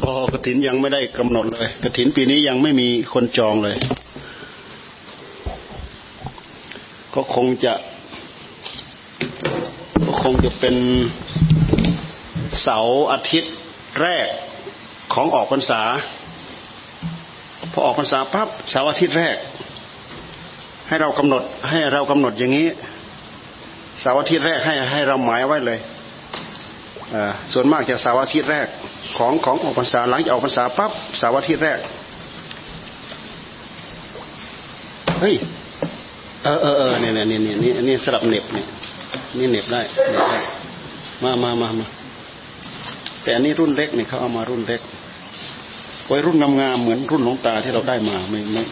พอกระถินยังไม่ได้กำหนดเลยกระถินปีนี้ยังไม่มีคนจองเลย ก็คงจะก็คงจะเป็นเสาร์อาทิตย์แรกของออกพรรษา พอออกพรรษาปั๊บเสาร์อาทิตย์แรก ให้เรากำหนดให้เรากำหนดอย่างนี้เสาร์อาทิตย์แรกให้ให้เราหมายไว้เลยส่วนมากจะเสาร์อาทิตย์แรก ของของออกพรรษาหลังจากออกพรรษาปั๊บสาร์อาทิตย์แรกเฮ้ยเออเออเออเนี่ยเนี่ยเนี่ยเนี่ยนี่สลับเน็บเนี่ยนี่เน็บได้เน็บได้มามามามาแต่อันนี้รุ่นเล็กเนี่ยเขาเอามารุ่นเล็กไว้รุ่นงามๆเหมือนรุ่นหลวงตาที่เราได้มาไม่ไม่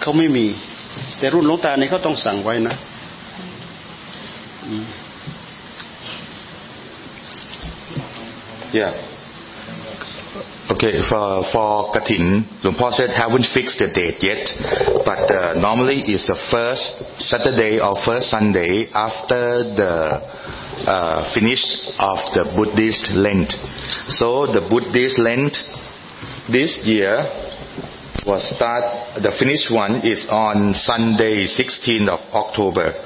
เขาไม่มี แต่รุ่นหลวงตาเนี่ยเขาต้องสั่งไว้นะ Yeah. Okay, for for Katin, Lumpur said haven't fixed the date yet, but uh, normally it's the first Saturday or first Sunday after the uh, finish of the Buddhist Lent. So the Buddhist Lent this year was start. The finished one is on Sunday, 16th of October.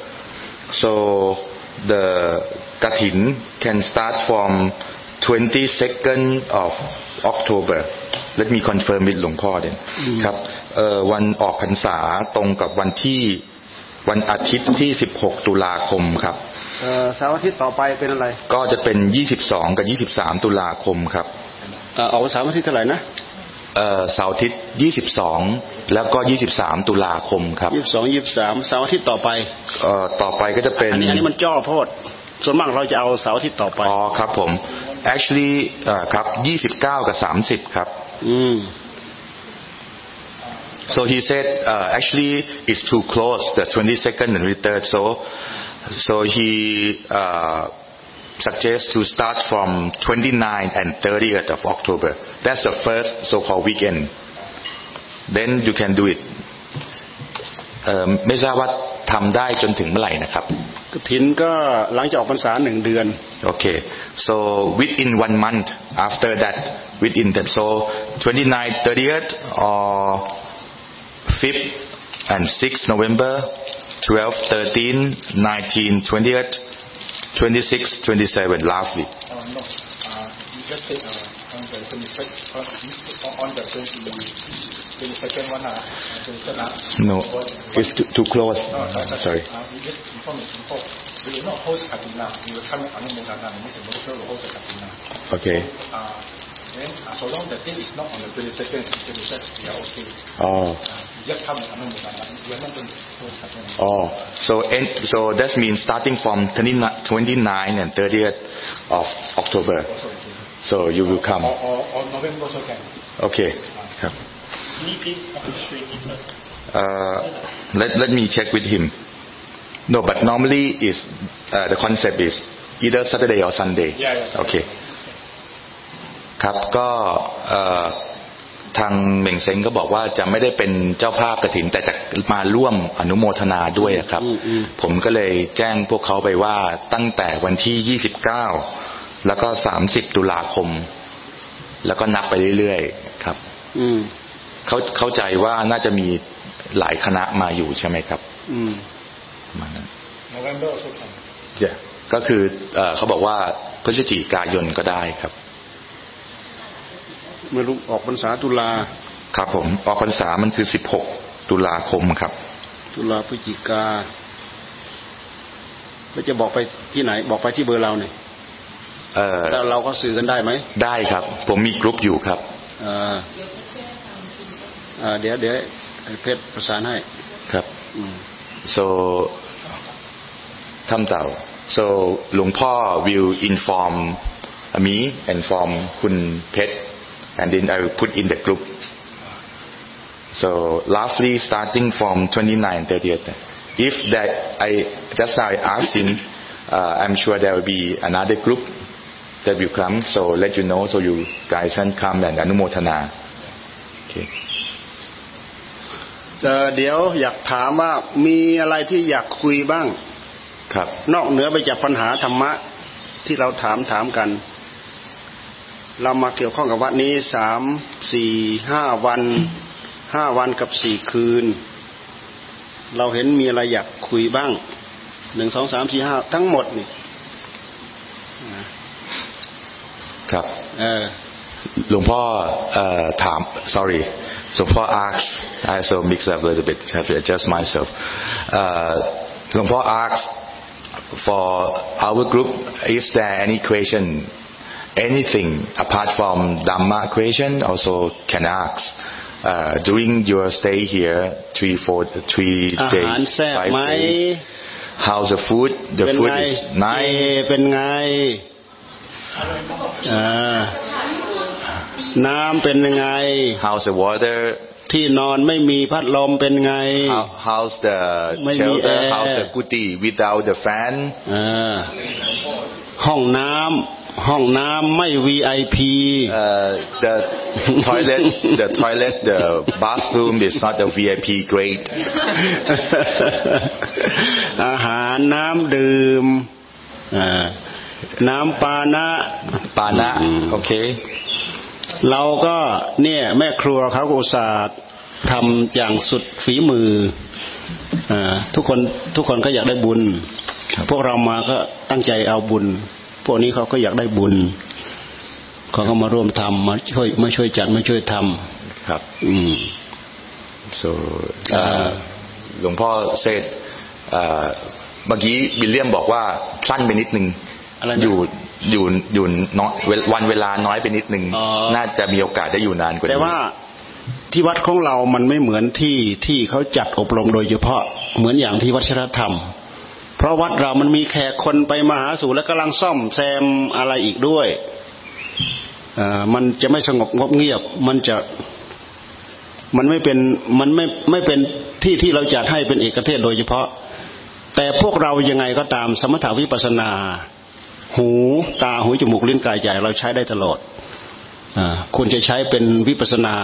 So the Katin can start from 22nd of October let me confirm with หลวงพ่อเด่นครับวันออกพรรษาตรงกับวันที่วันอาทิตย์ที่ 16 ตุลาคมครับเสาร์อาทิตย์ต่อไปเป็นอะไร ก็จะเป็น 22 กับ 23 ตุลาคมครับออกเสาร์อาทิตย์เท่าไหร่นะเสาร์อาทิตย์ 22 แล้วก็ 23 ตุลาคมครับ 22 23 เสาร์อาทิตย์ต่อไปต่อไปก็จะเป็น อันนี้อันนี้มันจ่อโพดส่วนมากเราจะเอาเสาร์อาทิตย์ต่อไป อ๋อครับผม actually ครับยี่สิบเก้ากับสามสิบครับอืม so he said uh, actually it's too close the 22nd and 23rd so so he uh, suggests to start from 29th and 30th of October that's the first so-called weekend then you can do it ไม่ทราบว่า ทำได้จนถึงเมื่อไหร่นะครับกถินก็หลังจากออกพรรษาหนึ่งเดือน โอเค so within one month after that within that so 29 30th or 5th and 6th November 12 13 19 20th 26 27 lastly uh, no. uh, you just say, uh, on the 26th uh, on the 20 the one, uh, No, it's too, too close. No, no, no, Sorry. Uh, we just inform. We will not host Katina. We will come. We need to make sure we host the Katina. Okay. So, uh, then, uh, so long the date is not on the 22nd, 23rd, we are okay. Oh. Uh, we just come Anumodana. We are not going to host Katina. Oh, so and, so that means starting from 29, 29 and 30th of October. So you will come. Or, or, or November also can. Okay. Uh, uh, let let me check with him. No, but normally is uh, the concept is either Saturday or Sunday. Yeah, yeah. Okay. ครับก็ทางเหม่งเซ็งก็บอกว่าจะไม่ได้เป็นเจ้าภาพกระถิน แต่จะมาร่วมอนุโมทนาด้วยครับ ผมก็เลยแจ้งพวกเขาไปว่าตั้งแต่วันที่ยี่สิบเก้า แล้วก็สามสิบตุลาคม แล้วก็นับไปเรื่อยๆครับ อืมเขาเข้าใจว่าน่าจะมีหลายคณะมาอยู่ใช่ไหมครับ อืมมานั้นเยก็คือเขาบอกว่าพฤศจิกายนก็ได้ครับ เมื่อลุกออกพรรษาตุลาครับผมออกพรรษามันคือสิบหกตุลาคมครับ ตุลาพฤศจิกาแล้วจะบอกไปที่ไหน บอกไปที่เบอร์เราเนี่ย เออแล้วเราก็สื่อกันได้ไหมได้ครับ ผมมีกรุ๊ปอยู่ครับอ่าเดี๋ยวเดี๋ยวเพชรประสานให้ครับ so ทำเต่า so หลวงพ่อ will inform me inform คุณเพชร and then I will put in the group so lastly starting from 29 30th if that I just now I asked him uh, I'm sure there will be another group that will come so let you know so you guys can come and อนุโมทนา okay เดี๋ยวอยากถามว่ามีอะไรที่อยากคุยบ้าง ครับ นอกเหนือไปจากปัญหาธรรมะที่เราถามถามกัน เรามาเกี่ยวข้องกับวัดนี้สามสี่ห้าวันห้าวันกับสี่คืน เราเห็นมีอะไรอยากคุยบ้างหนึ่งสองสามสี่ห้าทั้งหมดนี่ ครับ เออ หลวงพ่อเอ่อถาม sorry หลวงพ่อ ask I also mix up a little bit have to adjust myself เอ่อหลวงพ่อ ask for our group is there any question anything apart from Dhamma question also can ask uh, during your stay here three four three อา days หารแซ่บ five ไหม days how's the food the เป็น food ไง is เจ nice เป็ นไงอ่าน้ำเป็นยังไง how's the water ที่นอนไม่มีพัดลมเป็นไง How, how's the ไม่มี shelter? แอร์ How's the kuti without the fan? อ่าห้องน้ำห้องน้ำไม่ VIP Uh, the toilet, the toilet, the bathroom is not a VIP grade. อาหารน้ำดื่มอ่า น้ำปานะ Pana, okay. เราก็เนี่ย แม่ครัวเขาก็อุตส่าห์ทำอย่างสุดฝีมืออาทุกคนทุกคนก็อยากได้บุญครับพวกเรามาก็ตั้งใจเอาบุญ พวกนี้เขาก็อยากได้บุญเขาก็มาร่วมทำมาช่วยมาช่วยจัดมาช่วยทครับำอืม so อ่า uh, หลวงพ่อ said เอ่อเมื่อกี้บิลเลียมบอกว่าสั้นไปนิดนึง อะไรนะอยู่อยู่อยู่น้อยเวลวันเวลาน้อยไปนิดนึงอ๋อน่าจะมีโอกาสได้อยู่นานกว่านี้แต่ว่าที่วัดของเรามันไม่เหมือนที่ที่เขาจัดอบรมโดยเฉพาะเหมือนอย่างที่วัชรธรรม เพราะวัดเรามันมีแขกคนไปมาหาสู่และกำลังซ่อมแซมอะไรอีกด้วยเอ่อมันจะไม่สงบงบเงียบ มันจะมันไม่เป็นมันไม่ไม่เป็นที่ที่เราจัดให้เป็นเอกเทศโดยเฉพาะ แต่พวกเรายังไงก็ตามสมถาวิปัสสนา หูตาหูจมูกลิ้นกายใจเราใช้ได้ตลอดอควรจะใช้เป็นวิปัสนา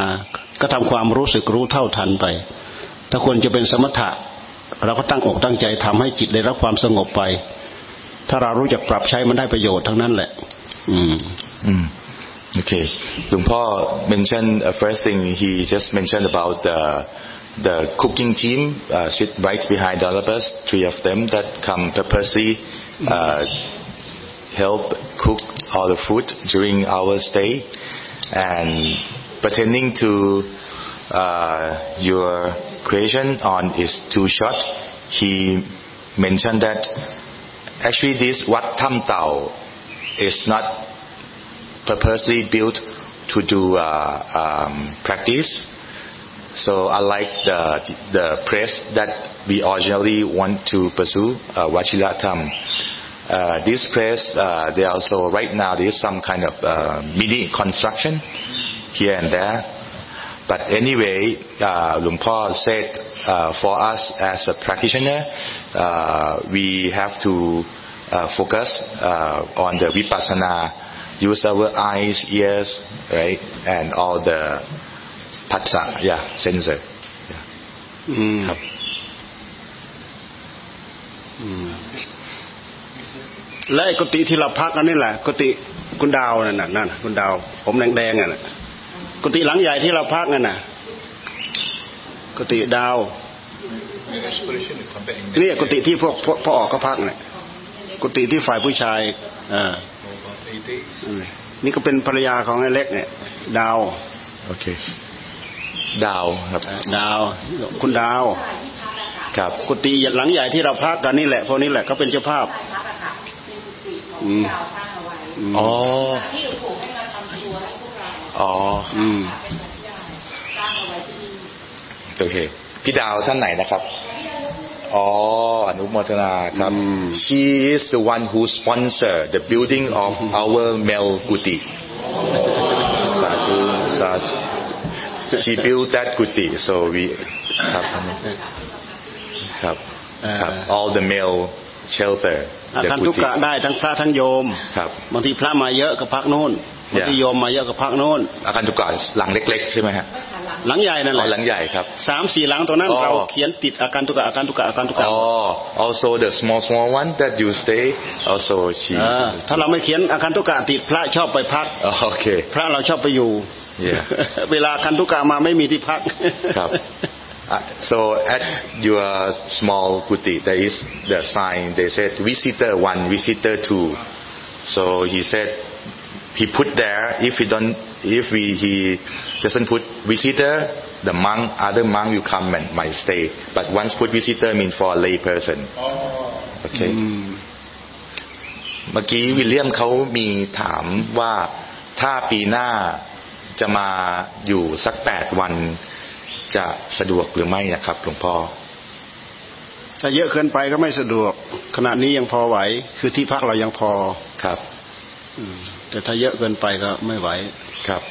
ก็ทำความรู้สึกรู้เท่าทันไป ถ้าควรจะเป็นสมถะ เราก็ตั้งอกตั้งใจทำให้จิตได้รับความสงบไป ถ้าเรารู้จักปรับใช้มันได้ประโยชน์ทั้งนั้นแหละ อืม Mm. Okay. Lung Po mentioned uh, first thing he just mentioned about the the cooking team uh, sit right behind all of us, three of them that come purposely uh, help cook all the food during our stay, and pertaining to uh, your question on is too short. He mentioned that actually this Wat Tam Tao is not purposely built to do uh, um, practice. So unlike the the press that we originally want to pursue, uh, Wachilatam, uh, this place, uh, they also right now there is some kind of uh, mini construction here and there. But anyway, uh, said uh, for us as a practitioner, uh, we have to uh, focus uh, on the vipassana, use our eyes, ears, right, and all the patsa, yeah, senses. Yeah. Mm. และไอ้กุฏิที่เราพักกันนี่แหละ กุฏิคุณดาวนั่นน่ะนั่นคุณดาว ผมแดงๆอะน่ะกุฏิหลังใหญ่ที่เราพักนั่นน่ะ กุฏิดาวนี่กุฏิที่พวกพวกพ่อออกก็พักเนี่ยกุฏิที่ฝ่ายผู้ชายอ่าอืมนี่ก็เป็นภรรยาของไอ้เล็กเนี่ย ดาว Okay. ดาวครับ ดาว คุณดาว ครับ กุฏิหลังใหญ่ที่เราพักกันนี่แหละพวกนี้แหละก็เป็นเจ้าภาพ อืมอืมอ๋อที่หลวงปู่ให้มาทำครัวให้พวกเราอ๋ออืมเป็นสัญญาสร้างเอาไว้ที่นี่โอเค พี่ดาวท่านไหนนะครับอ๋ออนุโมทนาครับอืม She is the one who sponsor the building of our Mel Guti สาธุสาธุ She built that Guti so we ครับครับครับ all the male shelter อา the คารทุก Guti กะได้ทั้งพระทั้งโยมครับบางทีพระมาเยอะก็พักโน่นมัธยมมาเยอะกับพักโน้นอาคารตุกะหลังเล็ก ๆ ใช่ไหมฮะหลังใหญ่นั่นแหอ๋อละหลังใหญ่ครับสามสี่หลังตรงนั้นอ๋อเราเขียนติดอาการตุกะอาการตุกะอาการตุกะ Oh, also the small small one that you stay also she เออถ้าเราไม่เขียนอาการตุกะติดพระชอบไปพัก Oh, okay พระเราชอบไปอยู่ Yeah. เวลาอาคันตุกะมาไม่มีที่พักครับ Uh, so at your small kuti there is the sign they said visitor one visitor two so he said he put there if he don't if we, he doesn't put visitor the monk other monk will come and might stay but once put visitor mean for a lay person okay อืมเมื่อกี้วิลเลียมเขามีถามว่าถ้าปีหน้าจะมาอยู่สักแปดวัน จะสะดวกหรือไม่นะครับหลวงพ่อถ้าเยอะเกินไปก็ไม่สะดวก ขณะนี้ยังพอไหว คือที่พักเรายังพอครับอืมแต่ถ้าเยอะเกินไปก็ไม่ไหวครับ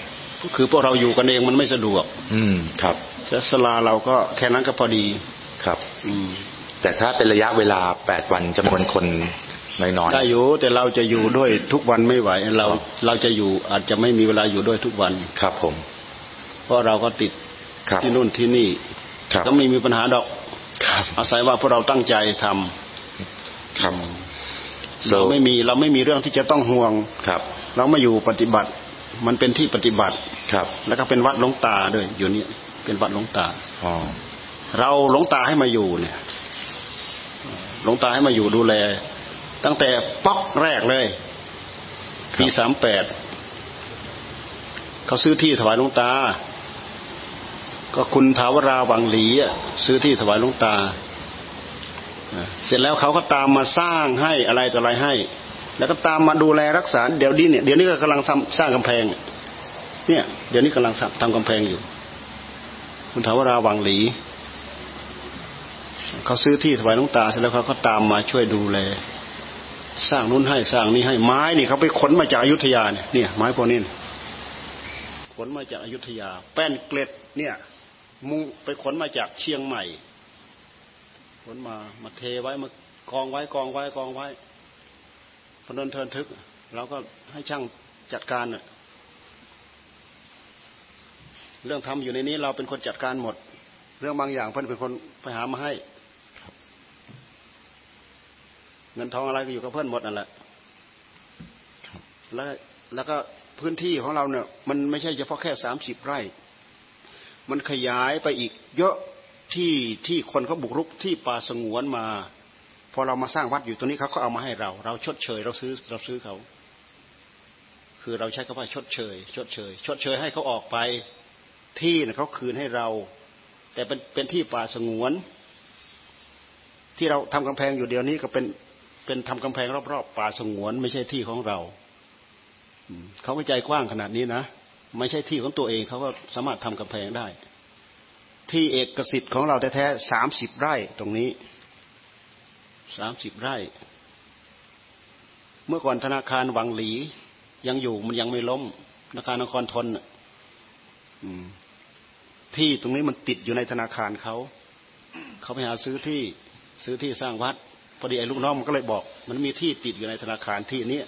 คือพวกเราอยู่กันเองมันไม่สะดวก อืมครับแต่สลาเราก็แค่นั้นก็พอดีครับ อืมแต่ถ้าเป็นระยะเวลาแปดวันจำนวนคนน้อยได้อยู่แต่เราจะอยู่ด้วยทุกวันไม่ไหว เราเราจะอยู่อาจจะไม่มีเวลาอยู่ด้วยทุกวันๆครับผม เพราะเราก็ติดครับ ที่นู่นที่นี่ครับก็ไม่มีปัญหาดอกครับอาศัยว่าพวกเราตั้งใจทำครับเราไม่มีเราไม่มีเรื่องที่จะต้องห่วงครับ เรามาอยู่ปฏิบัติ มันเป็นที่ปฏิบัติครับ แล้วก็เป็นวัดหลวงตาด้วยอยู่นี่เป็นวัดหลวงตาอ๋อเราหลวงตาให้มาอยู่เนี่ยหลวงตาให้มาอยู่ดูแล ตั้งแต่ป๊อกแรกเลยปีสามแปดเขาซื้อที่ถวายหลวงตา ก็คุณทาวราวังหลีซื้อที่ถวายหลวงตา เสร็จแล้วเขาก็ตามมาสร้างให้อะไรต่ออะไรให้ แล้วก็ตามมาดูแลรักษา เดี๋ยวนี้เนี่ยเดี๋ยวนี้ก็กำลังสร้างสร้างกำแพง เนี่ย เดี๋ยวนี้กำลังทำกำแพงอยู่ คุณทาวราวังหลีเขาซื้อที่ถวายหลวงตาเสร็จแล้วเขาก็ตามมาช่วยดูแล สร้างนู้นให้สร้างนี้ให้ไม้นี่เขาไปขนมาจากอยุธยาเนี่ยเนี่ยไม้พวกนี้ขนมาจากอยุธยา แป้นเกล็ดเนี่ย มุงไปขนมาจากเชียงใหม่ ขนมามาเทไว้มากองไว้กองไว้กองไว้พนนเทินทึกเราก็ให้ช่างจัดการน่ะเรื่องทำอยู่ในนี้เราเป็นคนจัดการหมด เรื่องบางอย่างเพิ่อนเป็นคนไปหามาให้เงินทองอะไรก็อยู่กับเพื่อนหมดนั่นแหละแล้วแล้วก็พื้นที่ของเราเนี่ย มันไม่ใช่เฉพาะแค่สามสิบไร่ มันขยายไปอีกเยอะที่ที่คนเขาบุกรุกที่ป่าสงวนมา พอเรามาสร้างวัดอยู่ตรงนี้เขาก็เอามาให้เรา เราชดเชยเราซื้อเราซื้อเขา คือเราใช้คำว่าชดเชย ชดเชย ชดเชยให้เขาออกไปที่เขาคืนให้เรา แต่เป็นเป็นที่ป่าสงวน ที่เราทำกำแพงอยู่เดียวนี้ก็เป็นเป็นทำกำแพงรอบๆป่าสงวน ไม่ใช่ที่ของเราเขาก็ใจกว้างขนาดนี้นะ ไม่ใช่ที่ของตัวเองเขาก็สามารถทำกำแพงได้ ที่เอกสิทธิ์ของเราแท้ๆสามสิบไร่ตรงนี้สามสิบไร่ เมื่อก่อนธนาคารวังหลี ยังอยู่มันยังไม่ล้มธนาคารนครทนที่ตรงนี้มันติดอยู่ในธนาคารเขาเขาไปหาซื้อที่ซื้อที่สร้างวัดพอดีไอ้ลูกน้องมันก็เลยบอก มันมีที่ติดอยู่ในธนาคารที่นี้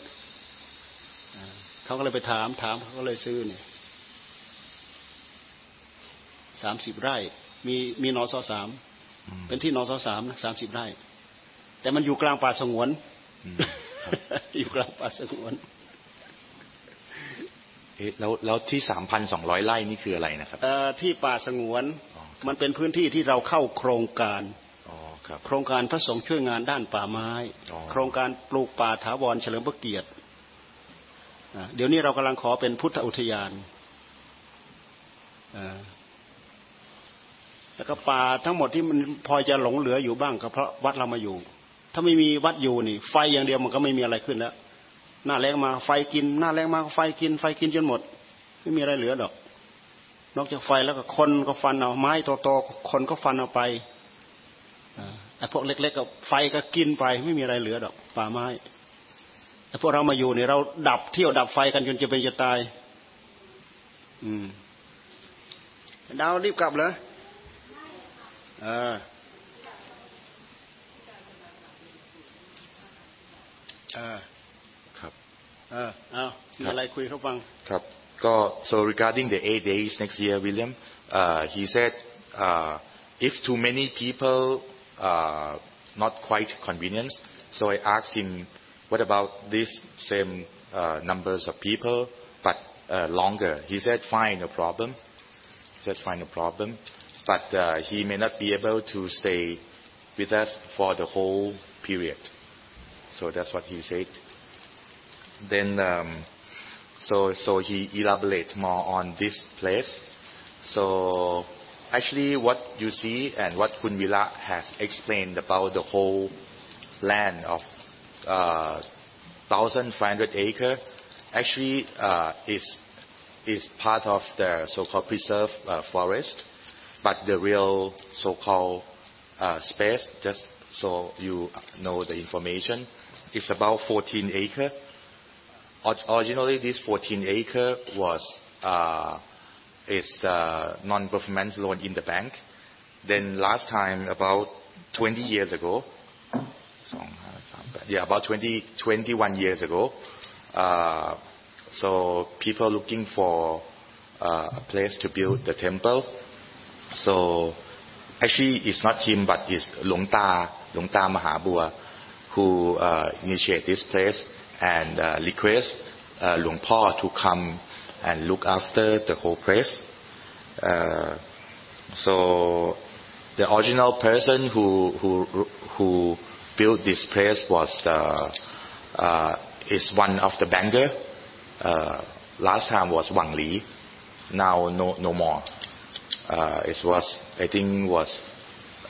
เขาก็เลยไปถามถามเขาก็เลยซื้อเนี่ย สามสิบไร่ มีมีนอสสามเป็นที่นอสสามนะสามสิบไร่ แต่มันอยู่กลางป่าสงวนอืมครับอยู่กลางป่าสงวนเอ๊ะแล้วแล้วที่สามพันสองร้อยไร่นี่คืออะไรนะครับเอ่อที่ป่าสงวนอ๋อมันเป็นพื้นที่ที่เราเข้าโครงการอ๋อครับโครงการพระสงฆ์ช่วยงานด้านป่าไม้อ๋อโครงการปลูกป่าถาวรเฉลิมพระเกียรติอ่าเดี๋ยวนี้เรากำลังขอเป็นพุทธอุทยานอ่า แล้วก็ป่าทั้งหมดที่มันพอจะหลงเหลืออยู่บ้างก็เพราะวัดเรามาอยู่ ถ้าไม่มีวัดอยู่นี่ ไฟอย่างเดียวมันก็ไม่มีอะไรขึ้นแล้ว หน้าแรงมาไฟกิน หน้าแรงมาไฟกิน ไฟกินจนหมด ไม่มีอะไรเหลือดอก นอกจากไฟแล้วก็คนก็ฟันเอาไม้โตๆคนก็ฟันเอาไปอ่าไอ้พวกเล็กๆก็ไฟก็กินไปไม่มีอะไรเหลือดอกป่าไม้ไอ้พวกเรามาอยู่เนี่ยเราดับเที่ยวดับไฟกันจนจะเป็นจะตาย อืมดาวรีบกลับเหรอ ครับ เออเอามีอะไรคุยเขาฟัง ครับก็ so regarding the eight days next year William uh, he said uh, if too many people uh, not quite convenient so I asked him what about this same uh, numbers of people but uh, longer he said fine no problem he said fine no problem but uh, he may not be able to stay with us for the whole period. So that's what he said. Then um, so so he elaborate more on this place. So actually, what you see and what Kun Vila has explained about the whole land of uh, 1,500 acre actually uh, is is part of the so-called preserved uh, forest, but the real so-called uh, space, just so you know the information, is about 14 acre originally this 14 acre was uh, is uh, non-performance loan in the bank. Then last time, about 20 years ago, yeah, about 20, 21 years ago, uh, so people looking for uh, a place to build the temple. So actually, it's not him, but it's Long Ta, Long Ta Mahabua, who uh, this place and uh, request uh, Luang Po to come and look after the whole place. Uh, so the original person who who who built this place was uh, uh, is one of the banker. Uh, last time was Wang Li. Now no no more. Uh, it was I think was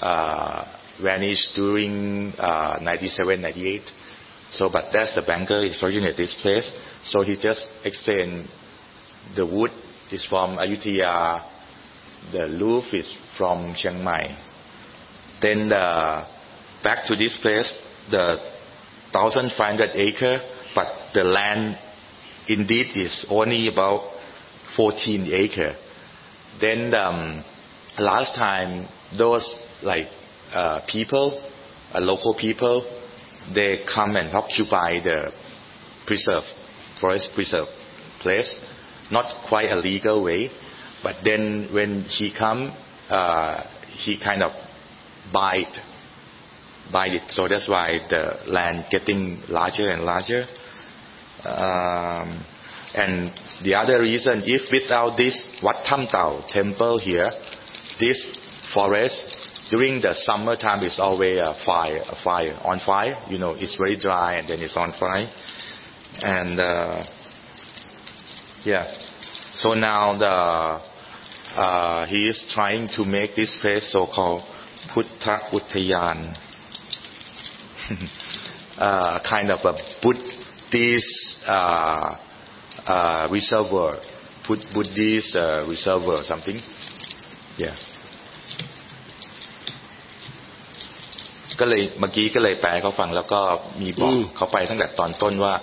uh, vanished during uh, 97 98 so, but that's the banker is originated this place. So he just explained the wood is from Ayutthaya, the roof is from Chiang Mai. Then the, back to this place, the 1,500 acre, but the land indeed is only about 14 acre. Then um, last time, those like uh, people, uh, local people, they come and occupy the preserve, forest preserve place, not quite a legal way, but then when he come, uh, he kind of buy it, buy it. So that's why the land getting larger and larger. Um, and the other reason, if without this Wat Tham Tao temple here, this forest during the summertime is always a fire, a fire on fire. You know, it's very dry and then it's on fire. And uh, yeah, so now the uh, he is trying to make this place so-called Puttha Uttayan, uh, kind of a Buddhist uh, uh, reservoir, Buddhist uh, reservoir or something. Yeah. ก็เลยเมื่อกี้ก็เลยแปลเขาฟังแล้วก็มีบอกเขาไปตั้งแต่ตอนต้นว่า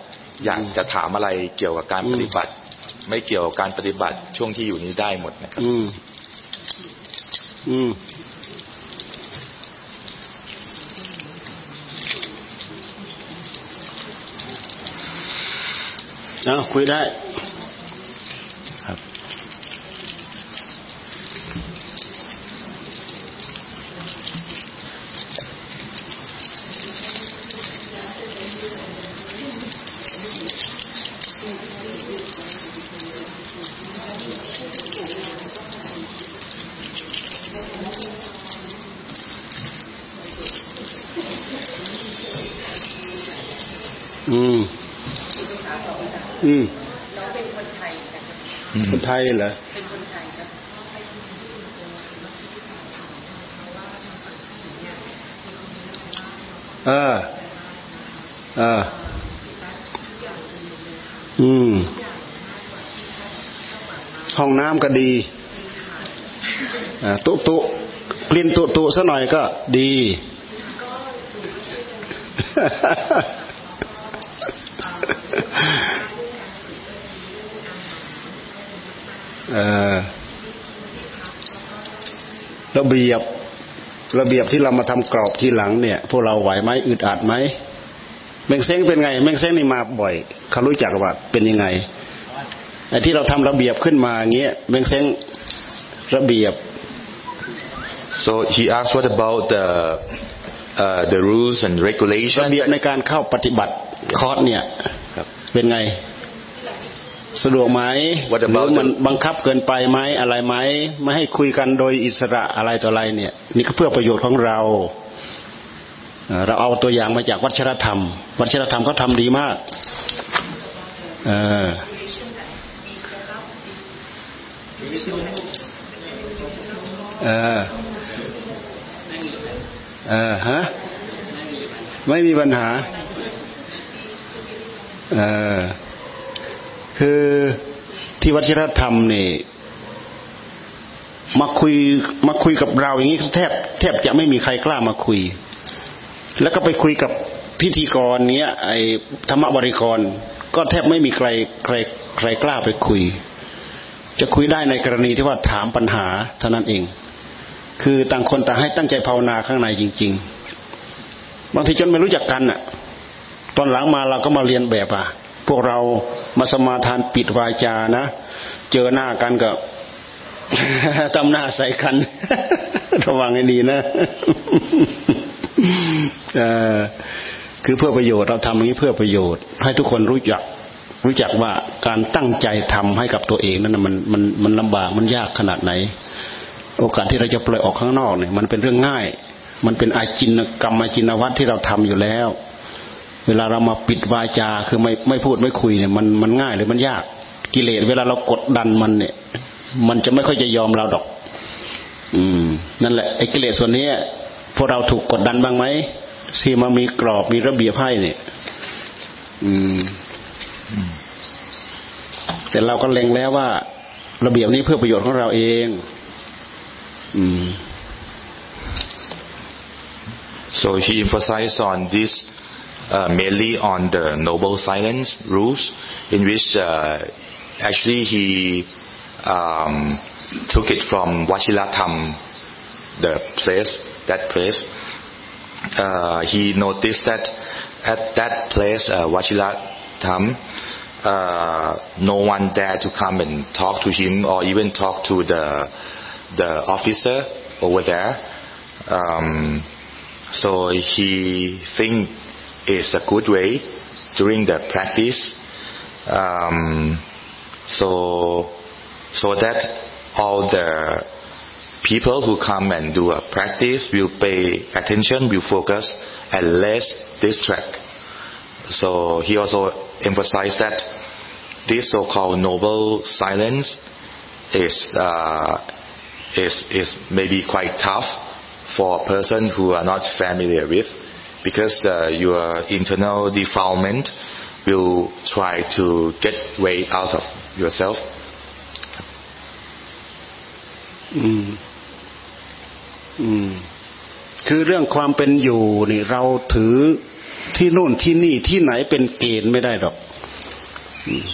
อยากจะถามอะไรเกี่ยวกับการปฏิบัติ ไม่เกี่ยวกับการปฏิบัติช่วงที่อยู่นี้ได้หมดนะครับ อืม อืม เอาคุยได้ ครับ อืม อืม เราเป็นคนไทยนะคะ อืม คนไท ยเหรอเป็นคนไทยครับเออ เออ อืม ห้องน้ำก็ดีอ่าตุตุกลิ่นตุตุซะหน่อยก็ดี เออ ระเบียบระเบียบที่เรามาทำกรอบทีหลังเนี่ย พวกเราไหวไหมอึดอัดไหมแมงเซ้งเป็นไงแมงเซ้งนี่มาบ่อย เขารู้จักว่าเป็นยังไงไอ้ที่เราทำระเบียบขึ้นมาอย่างเงี้ยแมงเซ้งระเบียบ So he asked what about the uh, the rules and ระ regulations เบียบในการเข้าปฏิบัติคอร์สเนี่ยครับเป็นไง สะดวกไหม What หรือ about มัน the- บังคับเกินไปไหมอะไรไหมไม่ให้คุยกันโดยอิสระอะไรต่ออะไรเนี่ย นี่ก็เพื่อประโยชน์ของเราเอ่อเราเอาตัวอย่างมาจากวัชรธรรม วัชรธรรมเขาทำดีมากเออเออเออฮะไม่มีปัญหา เออ คือที่วัชิรธรรมนี่มาคุยมาคุยกับเราอย่างนี้แทบแทบจะไม่มีใครกล้ามาคุย แล้วก็ไปคุยกับพิธีกรเนี้ย ไอ้ธรรมบริกร ก็แทบไม่มีใครใครใครกล้าไปคุย จะคุยได้ในกรณีที่ว่าถามปัญหาเท่านั้นเอง คือต่างคนต่างให้ตั้งใจภาวนาข้างในจริง ๆ บางทีจนไม่รู้จักกันอะ ตอนหลังมาเราก็มาเรียนแบบอะ พวกเรามาสมาทานปิดวาจานะ เจอหน้ากันก็ตำหน้าใส่กัน ระวังให้ดีนะคือเพื่อประโยชน์เราทำอย่างนี้เพื่อประโยชน์ ให้ทุกคนรู้จัก รู้จักว่าการตั้งใจทำให้กับตัวเองนั้นมันมันมันลำบากมันยากขนาดไหน โอกาสที่เราจะปล่อยออกข้างนอกเนี่ย มันเป็นเรื่องง่าย มันเป็นอาจินกรรมอาจินวัตที่เราทำอยู่แล้ว เวลาเรามาปิดวาจาคือไม่ไม่พูดไม่คุยเนี่ยมันมันง่ายหรือมันยาก กิเลสเวลาเรากดดันมันเนี่ย มันจะไม่ค่อยจะยอมเราดอก อืม นั่นแหละไอ้กิเลสส่วนนี้พวกเราถูกกดดันบ้างไหมที่มามีกรอบมีระเบียบให้เนี่ย อืม แต่เราก็เล็งแล้วว่า ระเบียบนี้เพื่อประโยชน์ของเราเอง อืม So he emphasized on this uh, mainly on the noble silence rules, in which uh, actually he um, took it from Wachilatham, the place, that place. Uh, he noticed that at that place, uh, Wachilatham, uh, no one dared to come and talk to him or even talk to the the officer over there. Um, so he think it's a good way during the practice. Um, so so that all the people who come and do a practice will pay attention, will focus, and less distract. So he also emphasized that this so-called noble silence is uh, is is maybe quite tough for a person who are not familiar with, because uh, your internal defilement will try to get way out of yourself. อืมอืมคือเรื่องความเป็นอยู่นี่เราถือที่นู่นที่นี่ที่ไหนเป็นเกณฑ์ไม่ได้หรอกอืม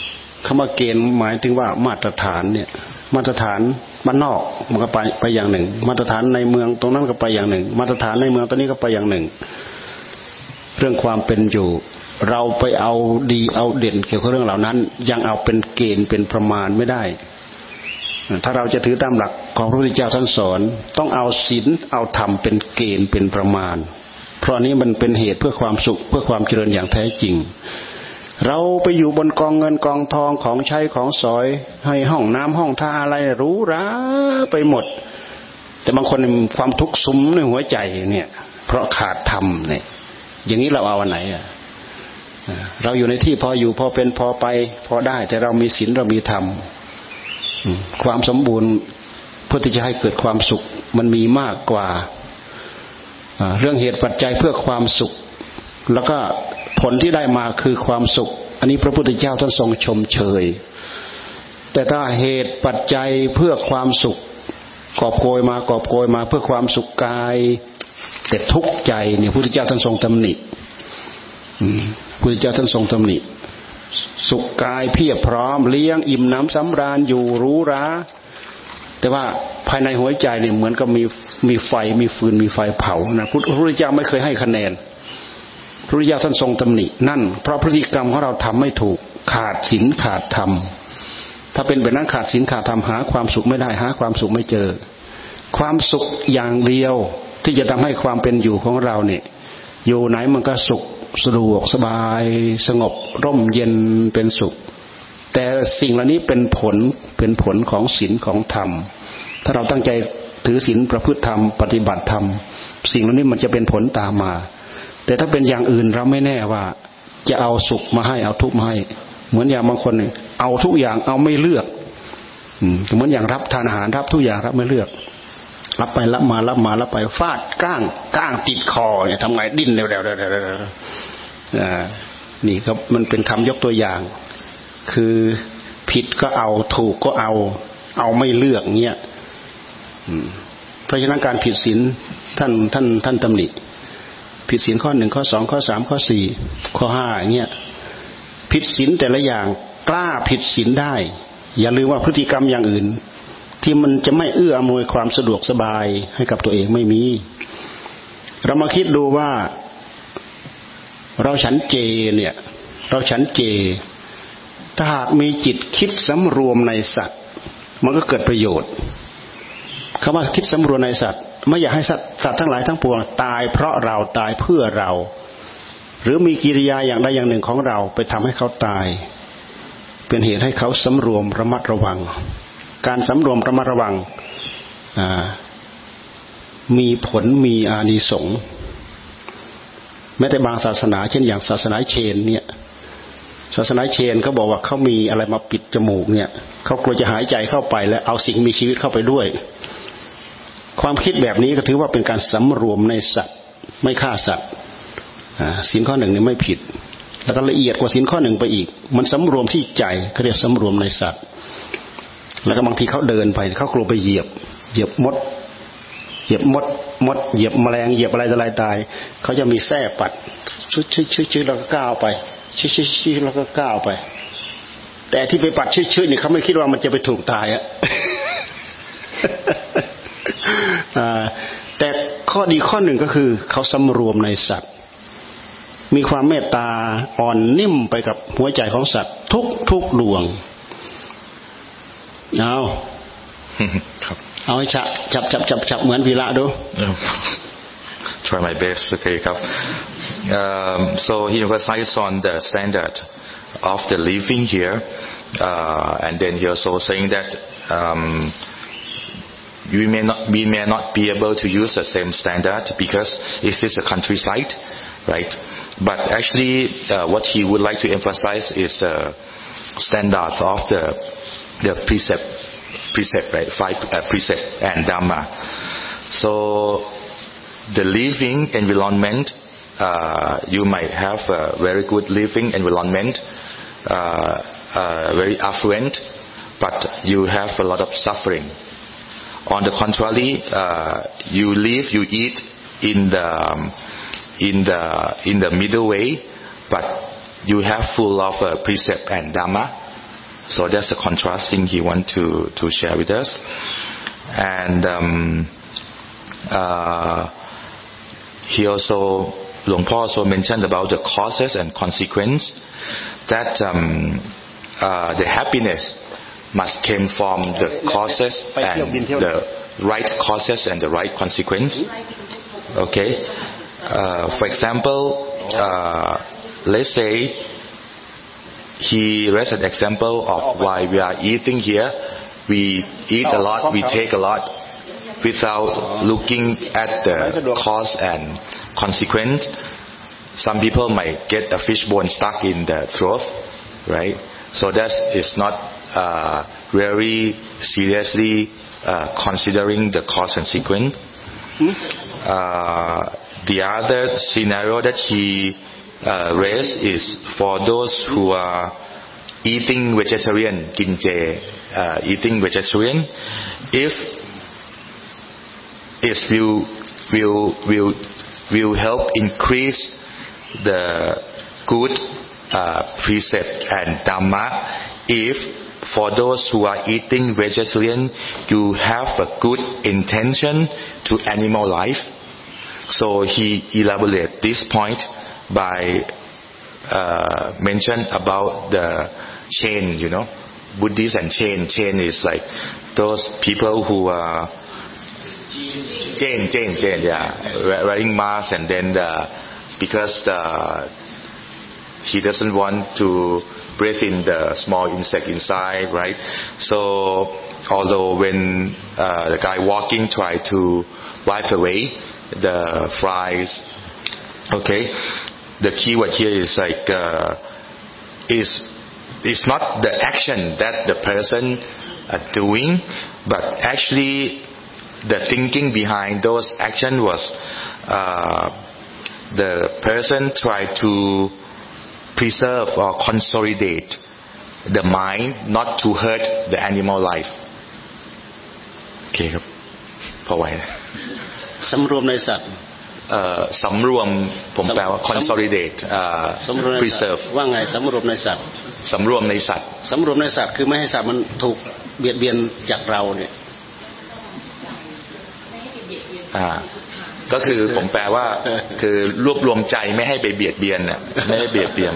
คำว่าเกณฑ์หมายถึงว่ามาตรฐานเนี่ย มาตรฐานบ้านนอกมันก็ไปไปอย่างหนึ่ง มาตรฐานในเมืองตรงนั้นก็ไปอย่างหนึ่ง มาตรฐานในเมืองตรงนี้ก็ไปอย่างหนึ่ง เรื่องความเป็นอยู่ เราไปเอาดีเอาเด่นเกี่ยวกับเรื่องเหล่านั้น ยังเอาเป็นเกณฑ์เป็นประมาณไม่ได้ ถ้าเราจะถือตามหลักของพระพุทธเจ้าท่านสอน ต้องเอาศีลเอาธรรมเป็นเกณฑ์เป็นประมาณ เพราะนี้มันเป็นเหตุเพื่อความสุขเพื่อความเจริญอย่างแท้จริงเราไปอยู่บนกองเงินกองทองของใช้ของสอย ให้ห้องน้ำห้องท่าอะไรรู้ราไปหมด แต่บางคนความทุกข์สุมในหัวใจเนี่ย เพราะขาดธรรมเนี่ย อย่างนี้เราเอาอันไหนอะเราอยู่ในที่พออยู่พอเป็นพอไป พอได้ แต่เรามีศีลเรามีธรรมความสมบูรณ์เพื่อที่จะให้เกิดความสุข มันมีมากกว่าเรื่องเหตุปัจจัยเพื่อความสุข แล้วก็ผลที่ได้มาคือความสุข อันนี้พระพุทธเจ้าท่านทรงชมเชย แต่ถ้าเหตุปัจจัยเพื่อความสุขกอบโกยมากอบโกยมาเพื่อความสุขกาย แต่ทุกข์ใจเนี่ยพุทธเจ้าท่านทรงตำหนิพุทธเจ้าท่านทรงตำหนิ สุขกายเพียบพร้อมเลี้ยงอิ่มน้ำสำราญอยู่รู้ราแต่ว่าภายในหัวใจเนี่ยเหมือนกับมีมีไฟมีฟืนมีไฟเผานะพุทธพุทธเจ้าไม่เคยให้คะแนนพระพุทธเจ้าท่านทรงตำหนินั่น เพราะพฤติกรรมของเราทำไม่ถูกขาดศีลขาดธรรมถ้าเป็นแบบนั้นขาดศีลขาดธรรมหาความสุขไม่ได้หาความสุขไม่เจอ ความสุขอย่างเดียว ที่จะทำให้ความเป็นอยู่ของเราเนี่ย อยู่ไหนมันก็สุขสะดวกสบาย สงบร่มเย็นเป็นสุข แต่สิ่งเหล่านี้เป็นผลเป็นผลของศีลของธรรม ถ้าเราตั้งใจถือศีลประพฤติธรรมปฏิบัติธรรม สิ่งเหล่านี้มันจะเป็นผลตามมา แต่ถ้าเป็นอย่างอื่นเราไม่แน่ว่า จะเอาสุขมาให้เอาทุกข์มาให้ เหมือนอย่างบางคนเอาทุกอย่างเอาไม่เลือกเหมือนอย่างรับทานอาหารรับทุกอย่างรับไม่เลือก รับไปรับมารับมารับไปฟาดก้างก้างติดคอเนี่ยทำไงดิ้นเร็วๆนี่ก็มันเป็นคำยกตัวอย่าง คือผิดก็เอาถูกก็เอา เอาไม่เลือกเงี้ยเพราะฉะนั้นการผิดศีลท่านท่านท่านตำหนิผิดศีลข้อหนึ่งข้อสองข้อสามข้อสี่ข้อห้าเงี้ยผิดศีลแต่ละอย่างกล้าผิดศีลได้ อย่าลืมว่าพฤติกรรมอย่างอื่น ที่มันจะไม่เอื้ออำนวยความสะดวกสบายให้กับตัวเองไม่มี เรามาคิดดูว่า เราฉันเจเนี่ย เราฉันเจ ถ้าหากมีจิตคิดสำรวมในสัตว์ มันก็เกิดประโยชน์คำว่าคิดสำรวมในสัตว์ ไม่อยากให้สัตว์สัตว์ทั้งหลายทั้งปวงตายเพราะเราตายเพื่อเรา หรือมีกิริยาอย่างใดอย่างหนึ่งของเราไปทำให้เขาตาย เป็นเหตุให้เขาสำรวมระมัดระวัง การสำรวมระมัดระวังมีผลมีอานิสงส์แม้แต่บางศาสนา เช่นอย่างศาสนาเชนเนี่ย ศาสนาเชนเขาบอกว่าเขามีอะไรมาปิดจมูกเนี่ยเขากลัวจะหายใจเข้าไปแล้วเอาสิ่งมีชีวิตเข้าไปด้วย ความคิดแบบนี้ก็ถือว่าเป็นการสำรวมในสัตว์ ไม่ฆ่าสัตว์สินข้อหนึ่งนี่ไม่ผิด แล้วก็ละเอียดกว่าสินข้อหนึ่งไปอีก มันสำรวมที่ใจเขาเรียกสำรวมในสัตว์ แล้วก็บางทีเขาเดินไปเขากลัวไปเหยียบ เหยียบมด เหยียบมดมด เหยียบแมลงเหยียบอะไรอะไรตายเขาจะมีแส้ปัดชุดชุดชุดชุดแล้วก็ก้าวไปชุดชุดชุดแล้วก็ก้าวไป แต่ที่ไปปัดชุดชุดนี่เขาไม่คิดว่ามันจะไปถูกตายอะแต่ข้อดีข้อหนึ่งก็คือเขาสำรวมในสัตว์มีความเมตตาอ่อนนิ่มไปกับหัวใจของสัตว์ ทุกทุกดวง เอาครับเอาให้จับจับจับจับจับเหมือนวีระดู try my best okay ครับ um, so he emphasized on the standard of the living here uh, and then he also saying that um, we may not we may not be able to use the same standard because it is a countryside right but actually uh, what he would like to emphasize is the standard of the the precept, precept, right? Five uh, precept and dhamma. So the living environment, uh, you might have a very good living environment, uh, uh, very affluent, but you have a lot of suffering. On the contrary, uh, you live, you eat in the um, in the in the middle way, but you have full of uh, precept and dhamma so that's the contrasting he want to, to share with us. And um, uh, he also, Luang Po also mentioned about the causes and consequence that um, uh, the happiness must come from the causes and the right causes and the right consequence. Okay. Uh, for example, uh, let's say he raised an example of why we are eating here. We eat a lot, we take a lot without looking at the cause and consequence. Some people might get a fish bone stuck in the throat, right? So that is not uh, very seriously uh, considering the cause and sequence. Hmm? Uh, the other scenario that he uh, race is for those who are eating vegetarian, uh, eating vegetarian. If it will will will will help increase the good uh, precept and dharma. If for those who are eating vegetarian, you have a good intention to animal life. So he elaborated this point by uh, mention about the chain, you know, Buddhist and chain. Chain is like those people who are chain, chain, chain, yeah, wearing mask and then the, because the, he doesn't want to breathe in the small insect inside, right? So although when uh, the guy walking try to wipe away the flies, okay, the keyword here is like uh, is is not the action that the person are doing, but actually the thinking behind those action was uh, the person try to preserve or consolidate the mind not to hurt the animal life โอเคครับพอไหวนะ สำรวมในสัตว์ เอ่อ สำรวมผมแปลว่าสำ consolidate เอ่อสำรวมในสัตว์ preserve ว่าไงสำรวมในสัตว์สำรวมในสัตว์สำรวมในสัตว์คือไม่ให้สัตว์มันถูกเบียดเบียนจากเราเนี่ยอ่าก็คือผมแปลว่า คือรวบรวมใจไม่ให้ไปเบียดเบียนน่ะไม่ให้เบียดเบียน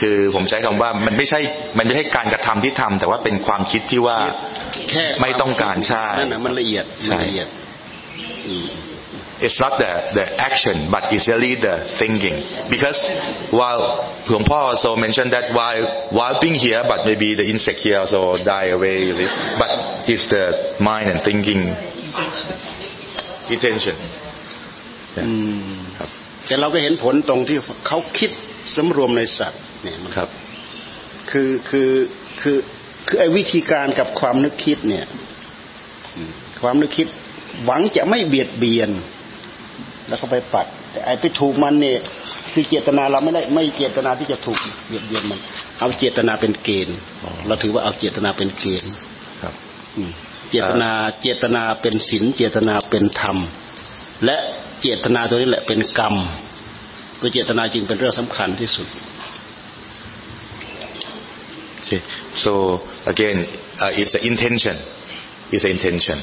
คือผมใช้คำว่ามันไม่ใช่ มันไม่ใช่การกระทำที่ทำแต่ว่าเป็นความคิดที่ว่าแค่ไม่ต้องการใช่นั่นนะมันละเอียดใช่มันละเอียดอืม it's not the the action but it's really the thinking because while Huang Po also mentioned that while while being here but maybe the insect here also die away you see. but it's the mind and thinking intention อืมแต่เราก็เห็นผลตรงที่เขาคิดสำรวมในสัตว์เนี่ยมันครับคือคือคือคือไอ้วิธีการกับความนึกคิดเนี่ยอืมความนึกคิดหวังจะไม่เบียดเบียน แล้วก็ไปปัด แต่ไอ้ไปถูกมันเนี่ยคือเจตนาเราไม่ได้ไม่เจตนาที่จะถูกเบียดเบียนมัน เอาเจตนาเป็นเกณฑ์อ๋อเราถือว่าเอาเจตนาเป็นเกณฑ์ครับอืมเจตนาเจตนาเป็นศีลเจตนาเป็นธรรม และเจตนาตัวนี้แหละเป็นกรรมตัวเจตนาจึงเป็นเรื่องสำคัญที่สุด Okay. So again, uh, it's the intention. It's the intention.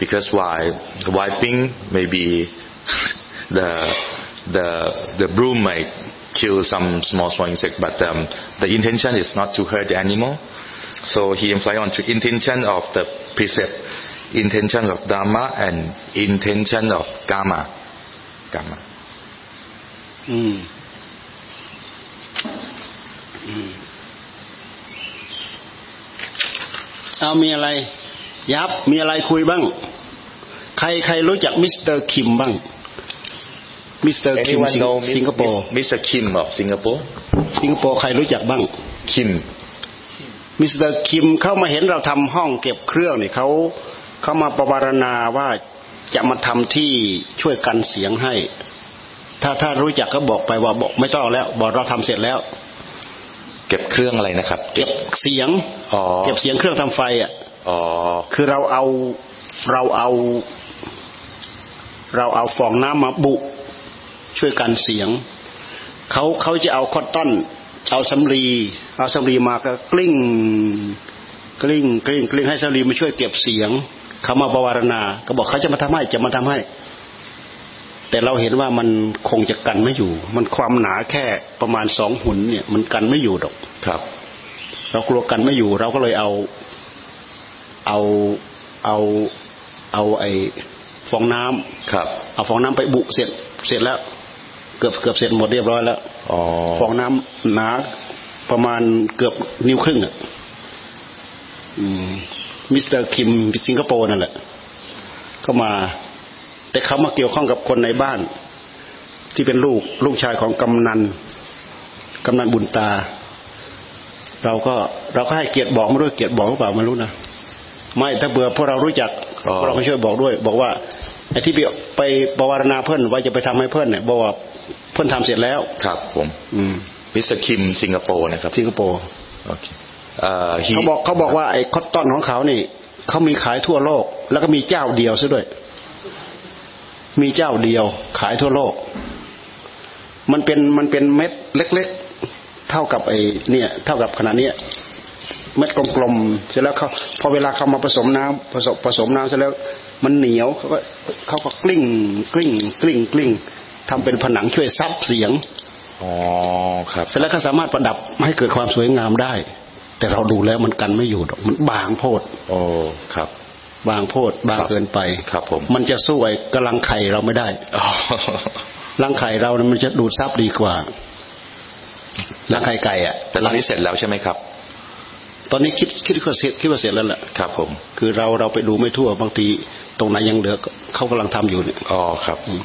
Because why wiping maybe the the the broom might kill some small small insect, but um, the intention is not to hurt the animal. So he implied on to intention of the precept, intention of dharma, and intention of karma. Karma. อืมอืมเอามีอะไร ยับ มีอะไรคุยบ้าง ใครใครรู้จักมิสเตอร์คิมบ้าง มิสเตอร์คิม Anyone สิง know สิงคโปร์ Mr. Kim of Singapore? สิงคโปร์ใครรู้จักบ้าง Kim. มิสเตอร์คิมเข้ามาเห็นเราทำห้องเก็บเครื่องเนี่ยเขาเขามาประวารณาว่าจะมาทำที่ช่วยกันเสียงให้ ถ้าถ้ารู้จักก็บอกไปว่าบอกไม่ต้องแล้ว บอกเราทำเสร็จแล้ว เก็บเครื่องอะไรนะครับ เก็บเสียงอ๋อ เก็บเสียงเครื่องทำไฟอะ อ๋อ คือเราเอาเราเอา เราเอาฟองน้ำมาบุ ช่วยกันเสียงเขาเขาจะเอาคอตตอนเอาสำลีเอาสำลีมาก็กลิ้งกลิ้งกลิ้งกลิ้งให้สำลีมาช่วยเก็บเสียงเขามาประวารณา ก็บอกเขาจะมาทำให้จะมาทำให้ แต่เราเห็นว่ามันคงจะกันไม่อยู่ มันความหนาแค่ประมาณสองหุนเนี่ย มันกันไม่อยู่ดอกครับ เรากลัวกันไม่อยู่ เราก็เลยเอาเอาเอาเอาไอ้ฟองน้ำครับ เอาฟองน้ำไปบุเสร็จเสร็จแล้ว เกือบเกือบเสร็จหมดเรียบร้อยแล้วอ๋อฟองน้ำหนาประมาณเกือบนิ้วครึ่งอะอืมมิสเตอร์คิมสิงคโปร์นั่นแหละ ก็มา แต่เขามาเกี่ยวข้องกับคนในบ้าน ที่เป็นลูกลูกชายของกำนันกำนันบุญตา เราก็เราก็ให้เกียรติบอกมาด้วยเกียรติบอกหรือเปล่าไม่รู้นะไม่ถ้าเบื่อพวกเรารู้จักอ๋อพวกเราก็ช่วยบอกด้วย บอกว่า ไอ้ที่ไปไปปวารณาเพื่อนว่าจะไปทำให้เพื่อนเนี่ยบอกว่าเพื่อนทำเสร็จแล้วครับผมอืมมิสเตอร์คิมสิงคโปร์นะครับสิงคโปร์โอเคเอ่อ he เขาบอกเขาบอกว่าไอ้คอตตอนของเขานี่เขามีขายทั่วโลก แล้วก็มีเจ้าเดียวซะด้วย มีเจ้าเดียว ขายทั่วโลก มันเป็นมันเป็นเม็ดเล็ก ๆ เท่ากับไอ้เนี่ย เท่ากับขนาดเนี้ยเม็ดกลมๆเสร็จแล้วเขาพอเวลาเขามาผสมน้ำผสมผสมน้ำเสร็จแล้ว มันเหนียวเขาก็เขาก็กลิ้งกลิ้งกลิ้งกลิ้งทำเป็นผนังช่วยซับเสียงอ๋อครับ เสร็จแล้วก็สามารถประดับให้เกิดความสวยงามได้ แต่เราดูแล้วมันกันไม่อยู่หรอกมันบางโพดโอ้ครับบางโพดบางเกินไปครับผมมันจะสู้ไอ้กำลังไข่เราไม่ได้อ๋อรังไข่เราเนี่ยมันจะดูดซับดีกว่ารังไข่ไก่อะแต่ตอนนี้เสร็จแล้วใช่ไหมครับ ตอนนี้คิดคิดว่าเสร็จคิดว่าเสร็จแล้วแหละครับ ผม คือเราเราไปดูไม่ทั่วบางทีตรงไหนยังเหลือก็เขากำลังทำอยู่เนี่ยอ๋อครับอืม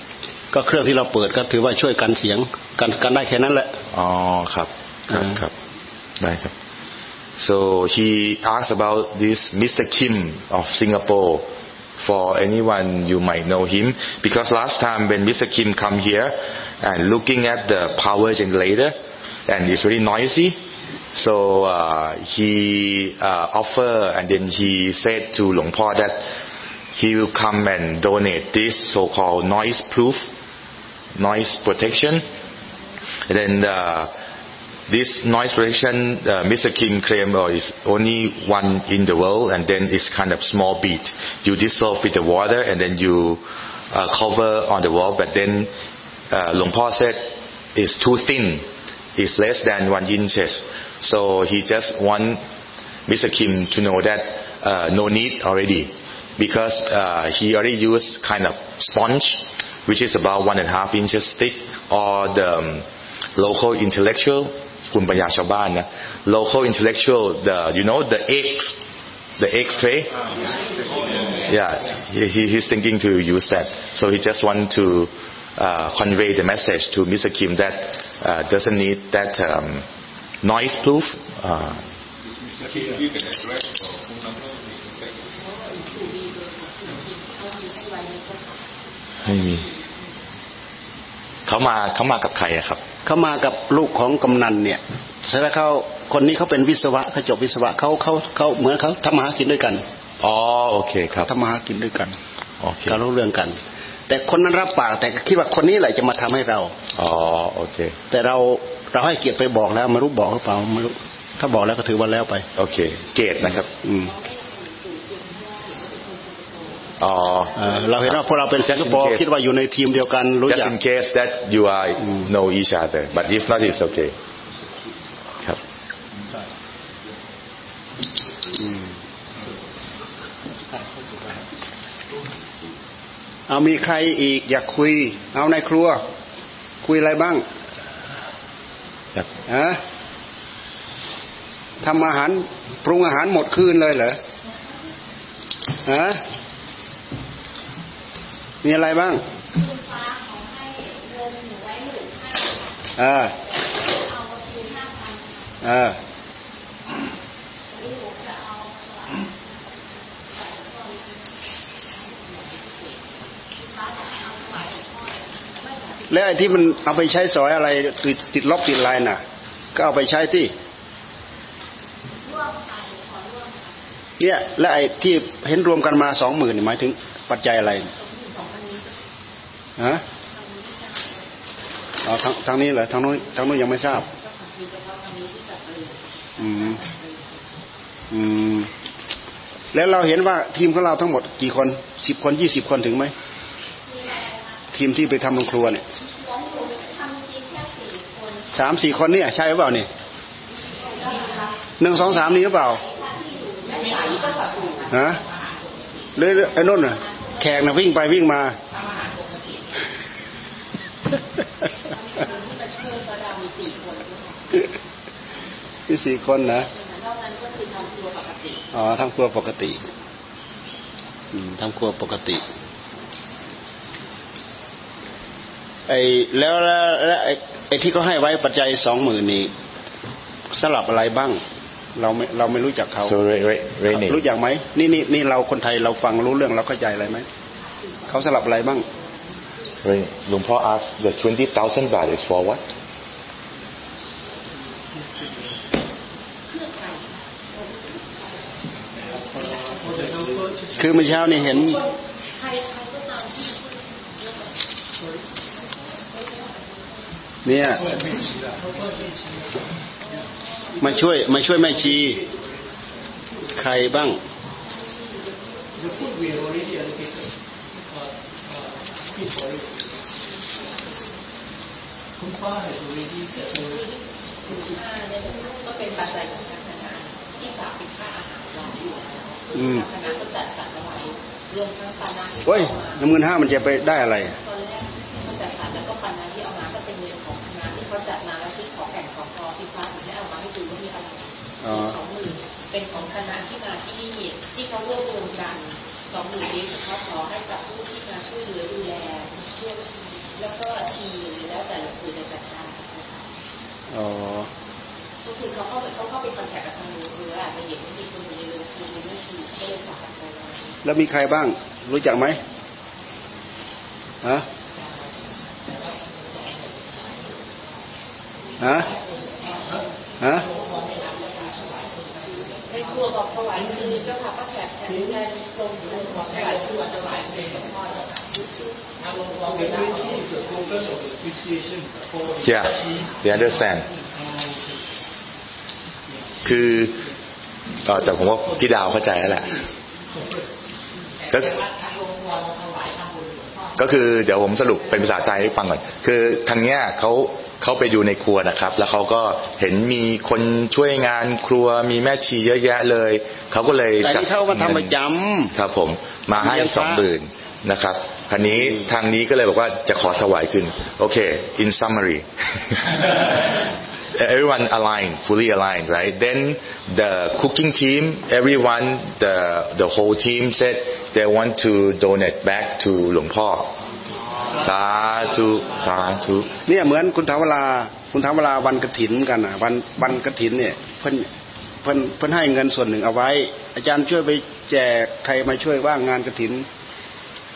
ก็เครื่องที่เราเปิดก็ถือว่าช่วยกันเสียงกันกันได้แค่นั้นแหละอ๋อครับครับอ่าครับได้ครับ so he asked about this Mr. Kim of Singapore for anyone you might know him because last time when Mr. Kim come here and looking at the power generator and it's very noisy so uh, he uh, offer and then he said to Long Po that he will come and donate this so-called noise proof noise protection and then uh, this noise protection, uh, Mr. Kim claimed oh, is only one in the world, and then it's kind of small bead. You dissolve with the water, and then you uh, cover on the wall. But then uh, Long Po said it's too thin It's less than one inches. So he just want Mr. Kim to know that uh, no need already, because uh, he already used kind of sponge, which is about one and a half inches thick, or the um, local intellectual คุณปัญญาชาวบ้านนะ local intellectual the you know the X the X tray yeah he, he- he's thinking to use that so he just want to uh, convey the message to Mr. Kim that uh, doesn't need that um, noise proof uh, ไม่มีเขามาเขามากับใครอะครับ เขามากับลูกของกำนันเนี่ยเสร็จแล้วเขาคนนี้เขาเป็นวิศวะเขาจบวิศวะเขาเขาเขาเหมือนเขาทำมาหากินด้วยกัน อ๋อโอเคครับทำมาหากินด้วยกันโอเคก็รู้เรื่องกัน แต่คนนั้นรับปากแต่คิดว่าคนนี้แหละจะมาทำให้เราอ๋อโอเค แต่เราเราให้เกียรติไปบอกแล้วไม่รู้บอกหรือเปล่าไม่รู้ถ้าบอกแล้วก็ถือว่าแล้วไป โอเคเกตนะครับ อืมอ๋อเออเราเห็นว่าพวกเราเป็นสิงคโปร์คิดว่าอยู่ในทีมเดียวกันรู้ just จัก in case that you are know each other but if not it's okay ครับ เอามีใครอีก อยากคุย เอาในครัว คุยอะไรบ้างอยากฮะทำอาหาร ปรุงอาหารหมดคืนเลยเหรอฮะมีอะไรบ้างเออเออ แล้วไอ้ที่มันเอาไปใช้สอยอะไรติดติดลบติดลายน่ะ ก็เอาไปใช้ที่เนี่ยและไอ้ที่เห็นรวมกันมาสองหมื่นหมายถึงปัจจัยอะไรฮะอ๋อทางทางนี้เหรอทางนู้นทางนู้นยังไม่ทราบ อืม อืม แล้วเราเห็นว่าทีมของเราทั้งหมดกี่คนสิบคนยี่สิบคนถึงไหม ทีมที่ไปทำโรงครัวเนี่ยสามสี่คนเนี่ยใช่หรือเปล่าเนี่ยหนึ่งสองสามนี่หรือเปล่าฮะหรือไอ้นุ่นน่ะแขกน่ะวิ่งไปวิ่งมา ที่สี่คนนะอ๋อทำครัวปกติอืมทำครัวปกติ ไอ้แล้วแล้วแล้วไอ้ไอ้ที่เขาให้ไว้ปัจจัยสองหมื่นนี่สลับอะไรบ้างเราไม่เราไม่รู้จักเขา so Ray Ray Ray รู้จักไหมนี่นี่นี่เราคนไทยเราฟังรู้เรื่องเราเข้าใจอะไรไหมเขาสลับอะไรบ้าง Ray หลวงพ่อ ask the 20,000 baht is for what คือเมื่อเช้านี่เห็น เนี่ย มาช่วย มาช่วยแม่ชี ใครบ้าง คุณป้า is already settled คุณค่าเนี่ยก็เป็นปัจจัยของทางคณะที่ฝากเป็นค่าอาหารรออยู่แล้วอืมทางคณะก็จัดสรรเอาไว้รวมทั้งปันนาที่โอ้ยน้ำเงินห้ามันจะไปได้อะไรตอนแรก สองหมื่นเป็นของคณะที่มาที่นี่ที่เขารวบรวมกันสองหมื่นนี้เขาขอให้กับผู้ที่มาช่วยเหลือดูแลช่วยชีแล้วก็ทีหรือแล้วแต่ละคือจะจัดการนะคะอ๋อก็คือเขาเข้าไปเขาเข้าไปคอนแทคกับทางนู้นคืออาจจะเห็นว่ามีคนอยู่ในโรงคือมีเรื่องทีก็เลยฝากกันไปไว้แล้วมีใครบ้าง รู้จักไหมฮะฮะฮะ ครัวบอกถวายคือเจ้าค่ะป้าแขกแทนแทนตรงอยู่ในของถวายคือถวายเป็นหลวงพ่อเจ้าค่ะ Yeah, they understand. คือเอ่อแต่ผมว่าพี่ดาวเข้าใจแล้วแหละก็ก็คือเดี๋ยวผมสรุปเป็นภาษาใจให้ฟังก่อน คือทางเนี้ยเขา เขาไปดูในครัวนะครับ แล้วเขาก็เห็นมีคนช่วยงานครัวมีแม่ชีเยอะแยะเลย เขาก็เลยแต่จัดนี่เขามาทำประจครับ ผมมาให้เลี้ยงพระสองหมื่นนะครับคันนี้ทางนี้ก็เลยบอกว่าจะขอถวายขึ้นโอเค in summary everyone aligned fully aligned right then the cooking team everyone the the whole team said they want to donate back to หลวงพ่อ สาธุสาธุเนี่ยเหมือนคุณถาวราคุณถาวราวันกระถินกันอะ วันวันกระถินเนี่ยเพิ่นเพิ่นเพิ่นให้เงินส่วนหนึ่งเอาไว้ อาจารย์ช่วยไปแจกใครมาช่วยว่างงานกระถิน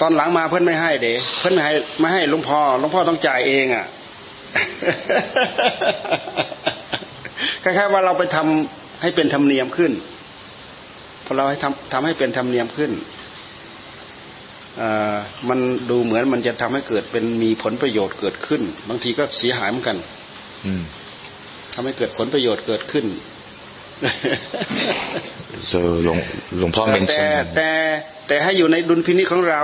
ตอนหลังมาเพิ่นไม่ให้เด้เพิ่นไม่ให้ไม่ให้หลวงพ่อหลวงพ่อต้องจ่ายเองอะคล้ายๆว่าเราไปทำให้เป็นธรรมเนียมขึ้นพอเราให้ทำทำให้เป็นธรรมเนียมขึ้น มันดูเหมือนมันจะทำให้เกิดเป็นมีผลประโยชน์เกิดขึ้น บางทีก็เสียหายเหมือนกันอืมทำให้เกิดผลประโยชน์เกิดขึ้น so หลวงหลวงพ่อแต่ mention แต่แต่ให้อยู่ในดุลพินิจของเรา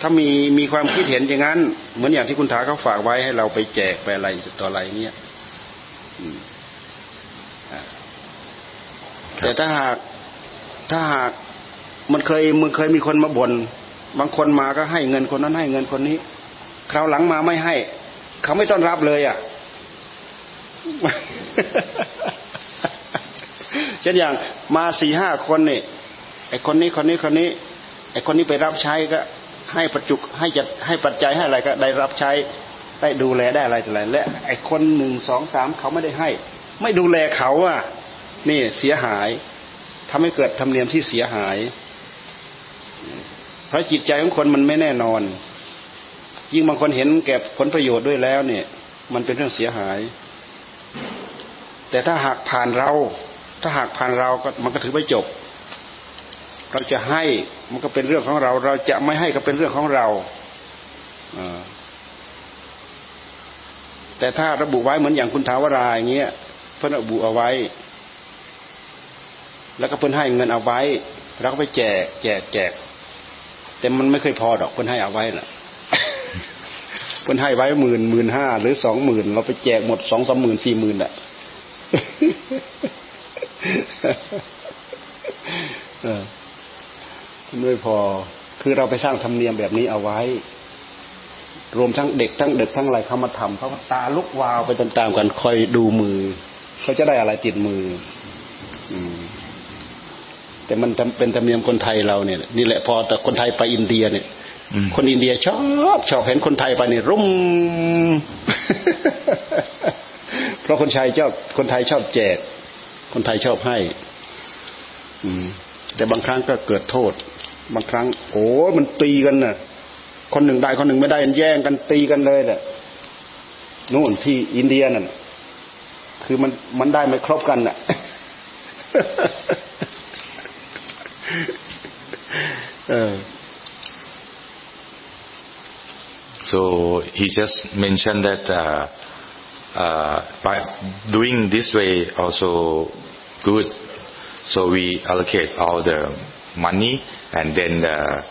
ถ้ามีมีความคิดเห็นอย่างนั้น เหมือนอย่างที่คุณถาเขาฝากไว้ให้เราไปแจกไปอะไรต่ออะไรเงี้ยอืมอ่าแต่ถ้าหากถ้าหากมันเคยมันเคยมีคนมาบน่น บางคนมาก็ให้เงินคนนั้นให้เงินคนนี้ คราวหลังมาไม่ให้ เขาไม่ต้อนรับเลยอะเช่นอย่างมาสี่ห้าคนนี่ไอคนนี้คนนี้คนนี้ไอคนนี้ไปรับใช้ก็ ให้ประจุให้จะให้ปัจจัยให้อะไรก็ได้รับใช้ได้ดูแลได้อะไรต่ออะไรและไอคนหนึ่งสองสามเขาไม่ได้ให้ ไม่ดูแลเขาอะนี่เสียหายทำให้เกิดธรรมเนียมที่เสียหาย เพราะจิตใจของคนมันไม่แน่นอน ยิ่งบางคนเห็นแก่ผลประโยชน์ด้วยแล้วเนี่ย มันเป็นเรื่องเสียหาย แต่ถ้าหากผ่านเรา ถ้าหากผ่านเราก็มันก็ถือว่าจบ เราจะให้มันก็เป็นเรื่องของเรา เราจะไม่ให้ก็เป็นเรื่องของเราแต่ถ้าระบุไว้เหมือนอย่างคุณทาวราอย่างเงี้ยเพิ่นระบุเอาไว้ แล้วก็เพิ่นให้เงินเอาไว้เราก็ไปแจกแจกแจก แต่มันไม่เคยพอดอกเพิ่นให้เอาไว้น่ะเพิ่นให้ไว้หมื่นหมื่นห้าหรือสองหมื่นเราไปแจกหมดสองสามหมื่นสี่หมื่นอะไม่พอคือเราไปสร้างธรรมเนียมแบบนี้เอาไว้ รวมทั้งเด็กทั้งเด็กทั้งอะไรเขามาทำเขาตาลุกวาวไปตามๆกันคอยดูมือ เขาจะได้อะไรติดมือ อืม แต่มันเป็นธรรมเนียมคนไทยเราเนี่ยนี่แหละพอแต่คนไทยไปอินเดียเนี่ยอืมคนอินเดียชอบชอบเห็นคนไทยไปเนี่ยรุ่ม เพราะคนไทยชอบคนไทยชอบแจก คนไทยชอบให้ อืม แต่บางครั้งก็เกิดโทษ บางครั้ง โอ้ยมันตีกันน่ะ คนหนึ่งได้คนหนึ่งไม่ได้มันแย่งกันตีกันเลยแหละนู่นที่อินเดียนั่นคือมันมันได้ไม่ครบกันน่ะ Uh. So he just mentioned that uh, uh, by doing this way also good. So we allocate all the money and then uh,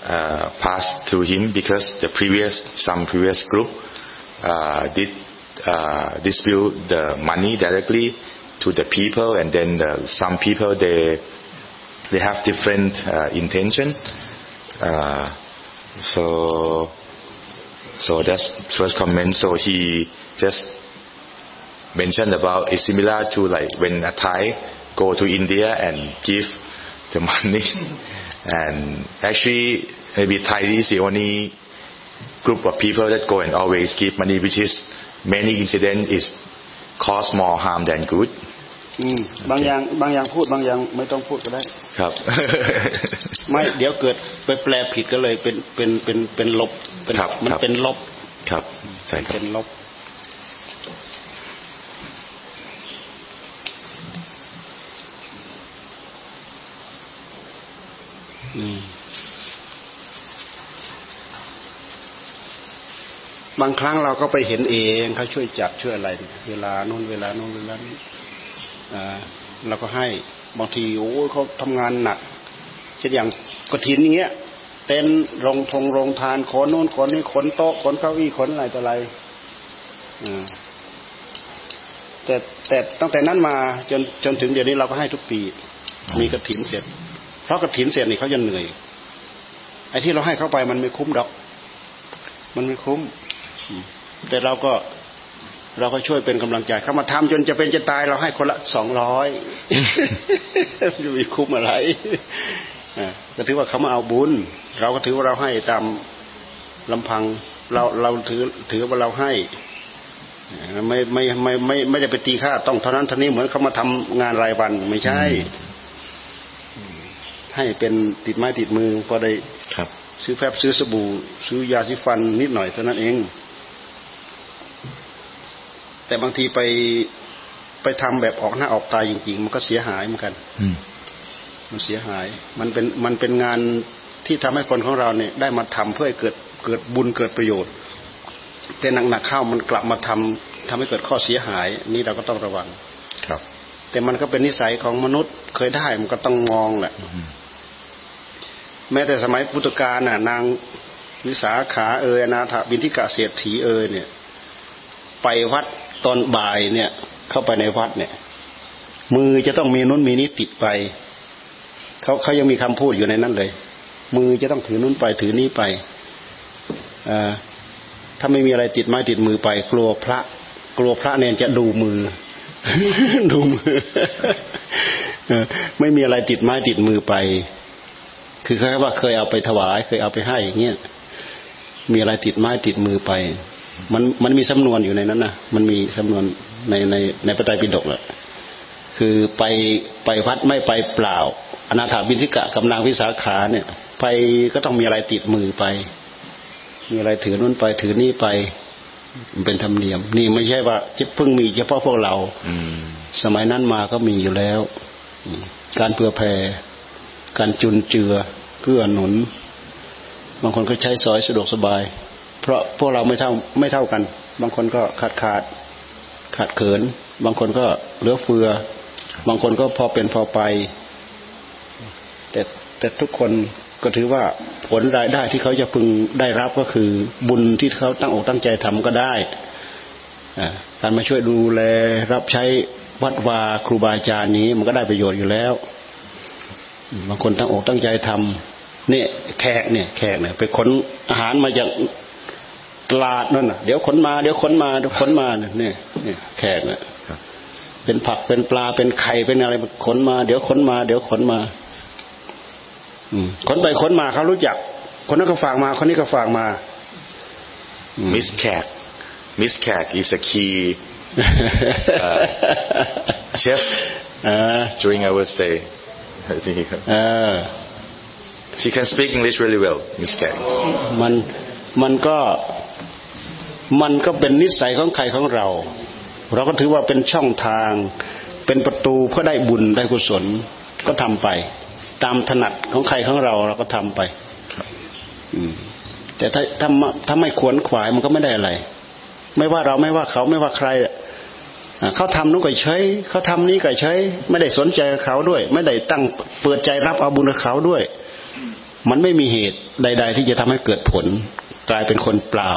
uh pass to him because the previous some previous group uh, did distribute the money directly to the people and then some people they they have different uh, intention. Uh, so so that's first comment. So he just mentioned about it's similar to like when a Thai go to India and give the money, and actually maybe Thai is the only group of people that go and always give money, which is many incident is cause more harm than good. อืมบางอย่างบางอย่างพูดบางอย่างไม่ต้องพูดก็ได้ ครับ ไม่เดี๋ยวเกิดไปแปลผิดก็เลยเป็นเป็นเป็นเป็นลบเป็นครับมันครับเป็นลบ ครับใช่ครับเป็นลบอืมบางครั้งเราก็ไปเห็นเองเขาช่วยจัดช่วยอะไร เวลาโน้นเวลาโน้นเวลานี้อ่า เราก็ให้บางทีโอ้เขาทำงานหนักเช่นอย่างกฐินอย่างเงี้ย เต็นท์โรงทงโรงทานขนโน้นขนนี้ขนโต๊ะขนเก้าอี้ขนอะไรต่ออะไรแต่แต่ตั้งแต่นั้นมาจนจนถึงเดี๋ยวนี้เราก็ให้ทุกปี มีกระถินเสร็จ เพราะกระถินเสร็จนี่เขาจะเหนื่อยไอ้ที่เราให้เข้าไปมันไม่คุ้มดอก มันไม่คุ้ม แต่เราก็ เราก็ช่วยเป็นกำลังใจเขามาทำจนจะเป็นจะตายเราให้คนละสองร้อยจะมีคุ้มอะไรอ่าก็ถือว่าเขามาเอาบุญ เราก็ถือว่าเราให้ตามลำพังเราเราถือถือว่าเราให้อ่าไม่ไม่ไม่ไม่ไม่ได้ไปตีค่าต้องเท่านั้นเท่านี้เหมือนเขามาทำงานรายวันไม่ใช่ ให้เป็นติดไม้ติดมือพอได้ครับ ซื้อแฟบซื้อสบู่ ซื้อยาสีฟันนิดหน่อยเท่านั้นเอง แต่บางทีไปไปทำแบบออกหน้าออกตาจริง ๆ มันก็เสียหายเหมือนกัน อืมมันเสียหาย มันเป็นมันเป็นงานที่ทำให้คนของเราเนี่ย ได้มาทำเพื่อให้เกิดเกิดบุญเกิดประโยชน์ แต่หนักๆเข้ามันกลับมาทำทำให้เกิดข้อเสียหาย นี่เราก็ต้องระวังครับ แต่มันก็เป็นนิสัยของมนุษย์เคยได้มันก็ต้องมองแหละอืมแม้แต่สมัยพุทธกาลน่ะ นางวิสาขาเอยอนาถบินทิกะเศรษฐีเอยเนี่ย ไปวัด ตอนบ่ายเนี่ย เข้าไปในวัดเนี่ย มือจะต้องมีนู้นมีนี้ติดไป เขาเขายังมีคำพูดอยู่ในนั้นเลย มือจะต้องถือนู้นไปถือนี้ไปอถ้าไม่มีอะไรติดไม้ติดมือไป กลัวพระ กลัวพระเนนจะดูมือ ดูมือเออไม่มีอะไรติดไม้ติดมือไป คือแค่ว่าเคยเอาไปถวาย เคยเอาไปให้อย่างเงี้ยมีอะไรติดไม้ติดมือไป มันมันมีสำนวนอยู่ในนั้นนะมันมีสำนวนในในในพระไตรปิฎกแหละคือไปไปวัดไม่ไปเปล่า อนาถาบินทิกะกับนางวิสาขาเนี่ย ไปก็ต้องมีอะไรติดมือไป มีอะไรถือนู้นไปถือนี่ไปมันเป็นธรรมเนียม นี่ไม่ใช่ว่าจะเพิ่งมีเฉพาะพวกเราอืมสมัยนั้นมาก็มีอยู่แล้วอืมการเผื่อแผ่การจุนเจือเกื้อหนุน บางคนก็ใช้สอยสะดวกสบาย เพราะพวกเราไม่เท่าไม่เท่ากัน บางคนก็ขาดขาดขาดเขิน บางคนก็เหลือเฟือ บางคนก็พอเป็นพอไป แต่แต่ทุกคนก็ถือว่าผลรายได้ที่เขาจะพึงได้รับก็คือบุญที่เขาตั้งอกตั้งใจทำก็ได้การมาช่วยดูแลรับใช้วัดวาครูบาอาจารย์นี้ มันก็ได้ประโยชน์อยู่แล้วบางคนตั้งอกตั้งใจทำเนี่ยแขกเนี่ยแขกเนี่ยไปขนอาหารมาจาก ตลาดนั่นน่ะ เดี๋ยวขนมาเดี๋ยวขนมาเดี๋ยวขนมาเนี่ยเนี่ยเนี่ยแขกเนี่ยครับเป็นผักเป็นปลาเป็นไข่เป็นอะไรขนมา เดี๋ยวขนมา เดี๋ยวขนมา อืมขนไปขนมาเขารู้จัก คนนั้นก็ฝากมา คนนี้ก็ฝากมาอืม Miss Cat Miss Cat is a key uh, chef เออ during our stay I think เออ she can speak English really well Miss Cat มันมันก็ มันก็เป็นนิสัยของใครของเรา เราก็ถือว่าเป็นช่องทาง เป็นประตูเพื่อได้บุญได้กุศลก็ทำไป ตามถนัดของใครของเราเราก็ทำไปแต่ถ้าถ้าถ้าไม่ขวนขวายมันก็ไม่ได้อะไร ไม่ว่าเราไม่ว่าเขาไม่ว่าใครเขาทำนู้นก็เฉยเขาทำนี้ก็เฉยไม่ได้สนใจเขาด้วย ไม่ได้ตั้งเปิดใจรับเอาบุญกับเขาด้วย มันไม่มีเหตุใด ๆ ที่จะทำให้เกิดผล กลายเป็นคนเปล่า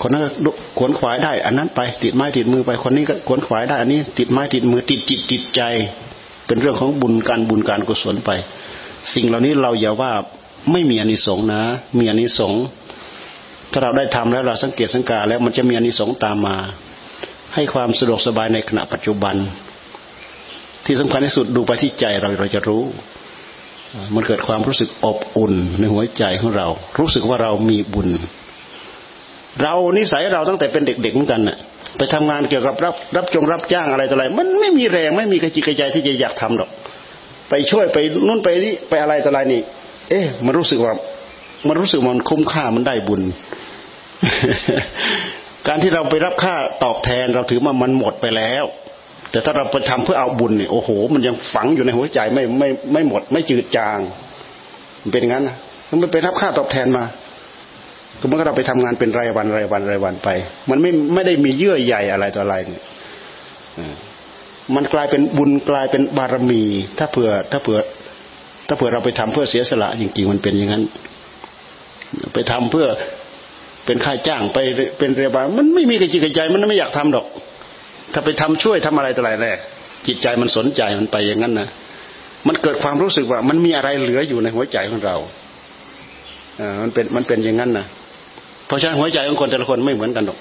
คนนั้นก็ขวนขวายได้ อันนั้นไปติดไม้ติดมือไปคนนี้ก็ขวนขวายได้ อันนี้ติดไม้ติดมือติดจิตติดใจ เป็นเรื่องของบุญการบุญการกุศลไป สิ่งเหล่านี้เราอย่าว่าไม่มีอนิสงส์นะ มีอนิสงส์ถ้าเราได้ทำแล้วเราสังเกตสังกาแล้วมันจะมีอนิสงส์ตามมา ให้ความสะดวกสบายในขณะปัจจุบัน ที่สำคัญที่สุดดูไปที่ใจเราเราจะรู้ มันเกิดความรู้สึกอบอุ่นในหัวใจของเรา รู้สึกว่าเรามีบุญ เรานิสัยเราตั้งแต่เป็นเด็กๆเหมือนกันน่ะไปทำงานเกี่ยวกับรับรับจงรับจ้างอะไรต่ออะไร มันไม่มีแรงไม่มีกระจิกกระใจที่จะอยากทำหรอก ไปช่วยไปนู่นไปนี่ไปอะไรต่ออะไรนี่ เอ๊ะ มันรู้สึกว่า มันรู้สึกมันคุ้มค่ามันได้บุญ การที่เราไปรับค่าตอบแทนเราถือว่ามันหมดไปแล้ว แต่ถ้าเราไปทำเพื่อเอาบุญเนี่ยโอ้โห มันยังฝังอยู่ในหัวใจไม่ไม่ไม่หมด ไม่จืดจางมันเป็นงั้นนะมันไปรับค่าตอบแทนมา ก็เมื่อเราไปทำงานเป็นรายวันรายวันรายวันไป มันไม่ไม่ได้มีเยื่อใยอะไรต่ออะไรเนี่ยมันกลายเป็นบุญกลายเป็นบารมี ถ้าเผื่อถ้าเผื่อ ถ้าเผื่อเราไปทำเพื่อเสียสละจริงๆมันเป็นอย่างนั้น ไปทำเพื่อเป็นค่าจ้างไปเป็นเรียบามันไม่มีกระจิกกระใจมันไม่อยากทำดอก ถ้าไปทำช่วยทำอะไรต่ออะไรแรกจิตใจมันสนใจมันไปอย่างนั้นนะมันเกิดความรู้สึกว่า มันมีอะไรเหลืออยู่ในหัวใจของเราอ่ามันเป็นมันเป็นอย่างนั้นนะ เพราะฉะนั้นหัวใจของคนแต่ละคนไม่เหมือนกันหรอก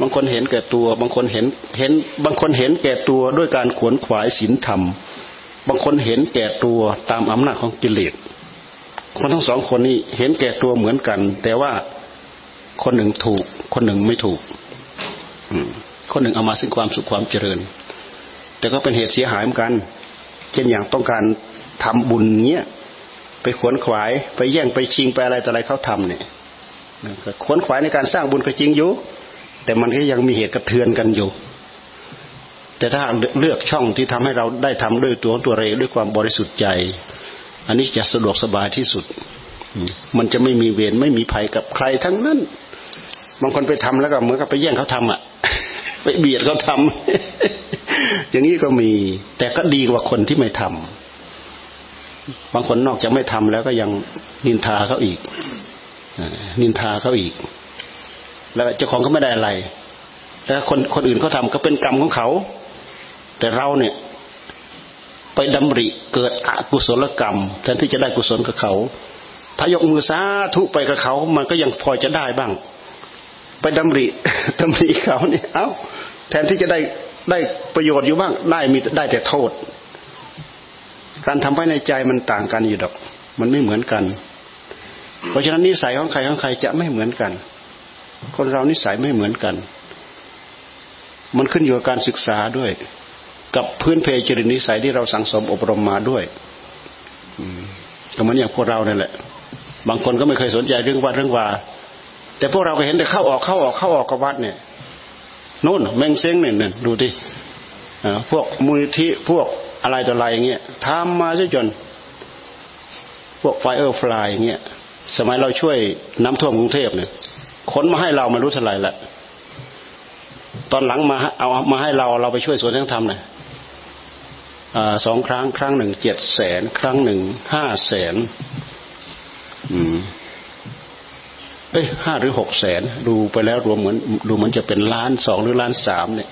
บางคนเห็นแก่ตัว บางคนเห็นเห็น บางคนเห็นแก่ตัวด้วยการขวนขวายศีลธรรม บางคนเห็นแก่ตัวตามอำนาจของกิเลส คนทั้งสองคนนี้เห็นแก่ตัวเหมือนกัน แต่ว่าคนหนึ่งถูก คนหนึ่งไม่ถูก คนหนึ่งเอามาซึ่งความสุขความเจริญ แต่ก็เป็นเหตุเสียหายเหมือนกัน เช่นอย่างต้องการทำบุญเงี้ยไปขวนขวายไปแย่งไปชิงไปอะไรต่ออะไรเขาทำเนี่ย ขวนขวายในการสร้างบุญก็จริงอยู่ แต่มันก็ยังมีเหตุกระเทือนกันอยู่ แต่ถ้าเลือกช่องที่ทำให้เราได้ทำด้วยตัวตัวเรด้วยความบริสุทธิ์ใจ อันนี้จะสะดวกสบายที่สุด มันจะไม่มีเวรไม่มีภัยกับใครทั้งนั้น บางคนไปทำแล้วก็เหมือนกับไปแย่งเขาทำอะ ไปเบียดเขาทำอย่างนี้ก็มี แต่ก็ดีกว่าคนที่ไม่ทำบางคนนอกจากไม่ทำแล้วก็ยังนินทาเขาอีก นินทาเขาอีก แล้วเจ้าของก็ไม่ได้อะไร แล้วคนคนอื่นเขาทาก็เป็นกรรมของเขา แต่เราเนี่ย ไปดำริเกิดอกุศลกรรมแทนที่จะได้กุศลกับเขาถ้ายกมือสาธุไปกับเขา มันก็ยังพอจะได้บ้าง ไปดำริดำริเขาเนี่ยเอา้าแทนที่จะได้ได้ประโยชน์อยู่บ้าง ได้มีได้แต่โทษ การทำให้ในใจมันต่างกันอยู่ดอก มันไม่เหมือนกัน เพราะฉะนั้นนิสัยของใครของใครจะไม่เหมือนกัน คนเรานิสัยไม่เหมือนกัน มันขึ้นอยู่กับการศึกษาด้วย กับพื้นเพจริตนิสัยที่เราสังสมอบรมมาด้วยก็เหมือนอย่างพวกเราเนี่ยแหละ บางคนก็ไม่เคยสนใจเรื่องวัดเรื่องวาแต่พวกเราก็เห็นแต่เข้าออกเข้าออกเข้าออกกับวัดเนี่ยนู่นแมงเซ้งเนี่ยดูดิพวกมูลที่พวกอะไรต่ออะไรอย่างเงี้ยทำมาซะจน พวก Firefly อย่างเงี้ย สมัยเราช่วยน้ำท่วมกรุงเทพเนี่ยขนมาให้เราไม่รู้เท่าไหร่ละตอนหลังมาเอามาให้เราเราไปช่วยสวนแสงธรรมเนี่ยสองครั้งครั้งหนึ่งเจ็ดแสนครั้งหนึ่งห้าแสนอืมเอ้ยห้าหรือหกแสนดูไปแล้วรวมเหมือนดูเหมือนจะเป็นล้านสองหรือล้านสามเนี่ย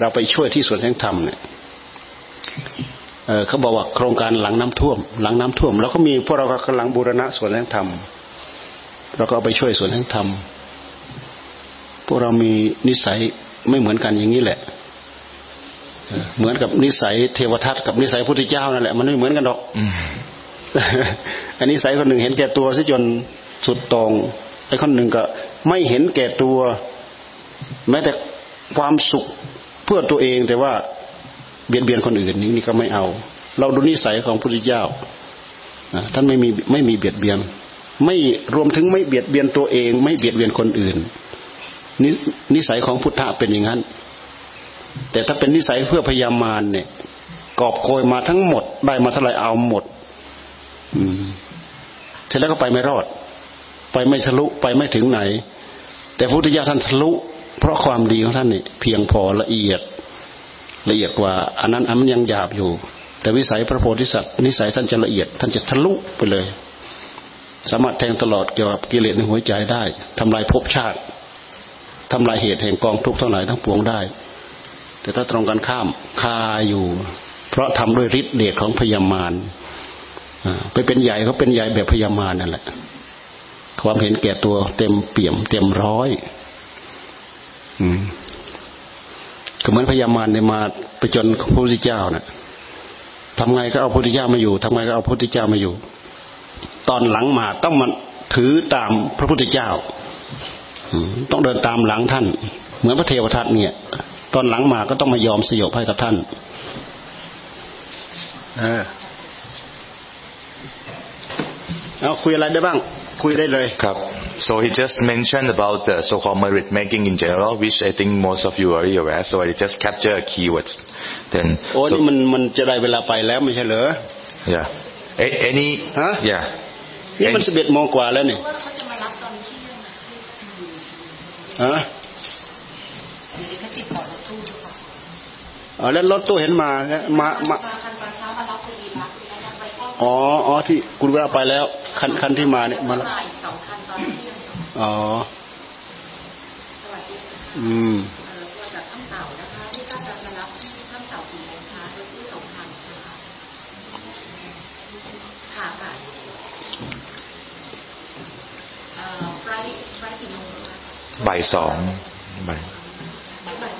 เราไปช่วยที่สวนทั้งธรรมเนี่ย เขาบอกว่าโครงการหลังน้ำท่วม หลังน้ำท่วม แล้วก็มีพวกเรากำลังบูรณะสวนแห่งธรรมเราก็เอาไปช่วยสวนแห่งธรรมพวกเรามีนิสัยไม่เหมือนกันอย่างนี้แหละเหมือนกับนิสัยเทวทัตกับนิสัยพุทธเจ้านั่นแหละมันไม่เหมือนกันหรอกอันนี้สัยคนหนึ่งเห็นแก่ตัวซะจนสุดตรงไอ้คนหนึ่งก็ไม่เห็นแก่ตัว แม้แต่ความสุขเพื่อตัวเองแต่ว่า เบียดเบียนคนอื่นนี่นี่ก็ไม่เอา เราดูนิสัยของพระพุทธเจ้าท่านไม่มีไม่มีเบียดเบียน ไม่รวมถึงไม่เบียดเบียนตัวเอง ไม่เบียดเบียนคนอื่นนนิสัยของพุทธะเป็นอย่างนั้น แต่ถ้าเป็นนิสัยเพื่อพยามารเนี่ย กอบโกยมาทั้งหมด ได้มาเท่าไรเอาหมด อืมเสร็จแล้วก็ไปไม่รอด ไปไม่ทะลุไปไม่ถึงไหน แต่พุทธเจ้าท่านทะลุ เพราะความดีของท่านนี่เพียงพอละเอียด ละเอียดกว่าอันนั้นอันมันยังหยาบอยู่ แต่วิสัยพระโพธิสัตว์นิสัยท่านจะละเอียด ท่านจะทะลุไปเลย สามารถแทงตลอดเกี่ยวกับกิเลสในหัวใจได้ทำลายภพชาติทำลายเหตุแห่งกองทุกข์ทั้งหลายทั้งปวงได้ แต่ถ้าตรงกันข้ามคาอยู่ เพราะทำด้วยฤทธิ์เดชของพยามารไปเป็นใหญ่เขาเป็นใหญ่แบบพยามารนั่นแหละความเห็นแก่ตัวเต็มเปี่ยม เต็มร้อย อืม ก็เหมือนพยามารในมาไปจนพระพุทธเจ้านะ่ะทำไงก็เอาพระพุทธเจ้ามาอยู่ทำไงก็เอาพระพุทธเจ้ามาอยู่ ตอนหลังมาต้องมาถือตามพระพุทธเจ้าต้องเดินตามหลังท่าน เหมือนพระเทวทัตเนี่ย ตอนหลังมาก็ต้องมายอมสยบให้กับท่านเอาคุยอะไรได้บ้าง คุยได้เลยครับ so he just mentioned about the so-called merit making in general which I think most of you are already aware so I just capture keywords then โอ้นี่มันมันจะได้เวลาไปแล้วไม่ใช่เหรอ yeah any ฮะ yeah นี่มันสิบเอ็ดโมงกว่าแล้วนี่ว่าเขาจะมารับตอนเที่ยงฮะหรือเขาติดต่อรถตู้หรือเปล่าอ๋อแล้วรถตู้เห็นมาเนี่ยมามามาคันต อนเช้ามารับคุณวีรักแล้วนำไปก็อ๋ออ๋อที่คุณเวลาไปแล้ว คันคันที่มาเนี่ยมาแล้วมาอีกสองคันตอนเที่ยงอ๋อสวัสดีค่ะอืมเอ่อตัวจากข้ามเต่านะคะที่ก็จะมารับที่ข้ามเต่าสี่โมงค่ะรถตู้สองคันค่ะค่ะค่ะเอ่อไฟล์ไฟล์กี่โมงคะบ่ายสองบ่ายบ่ายบ่าย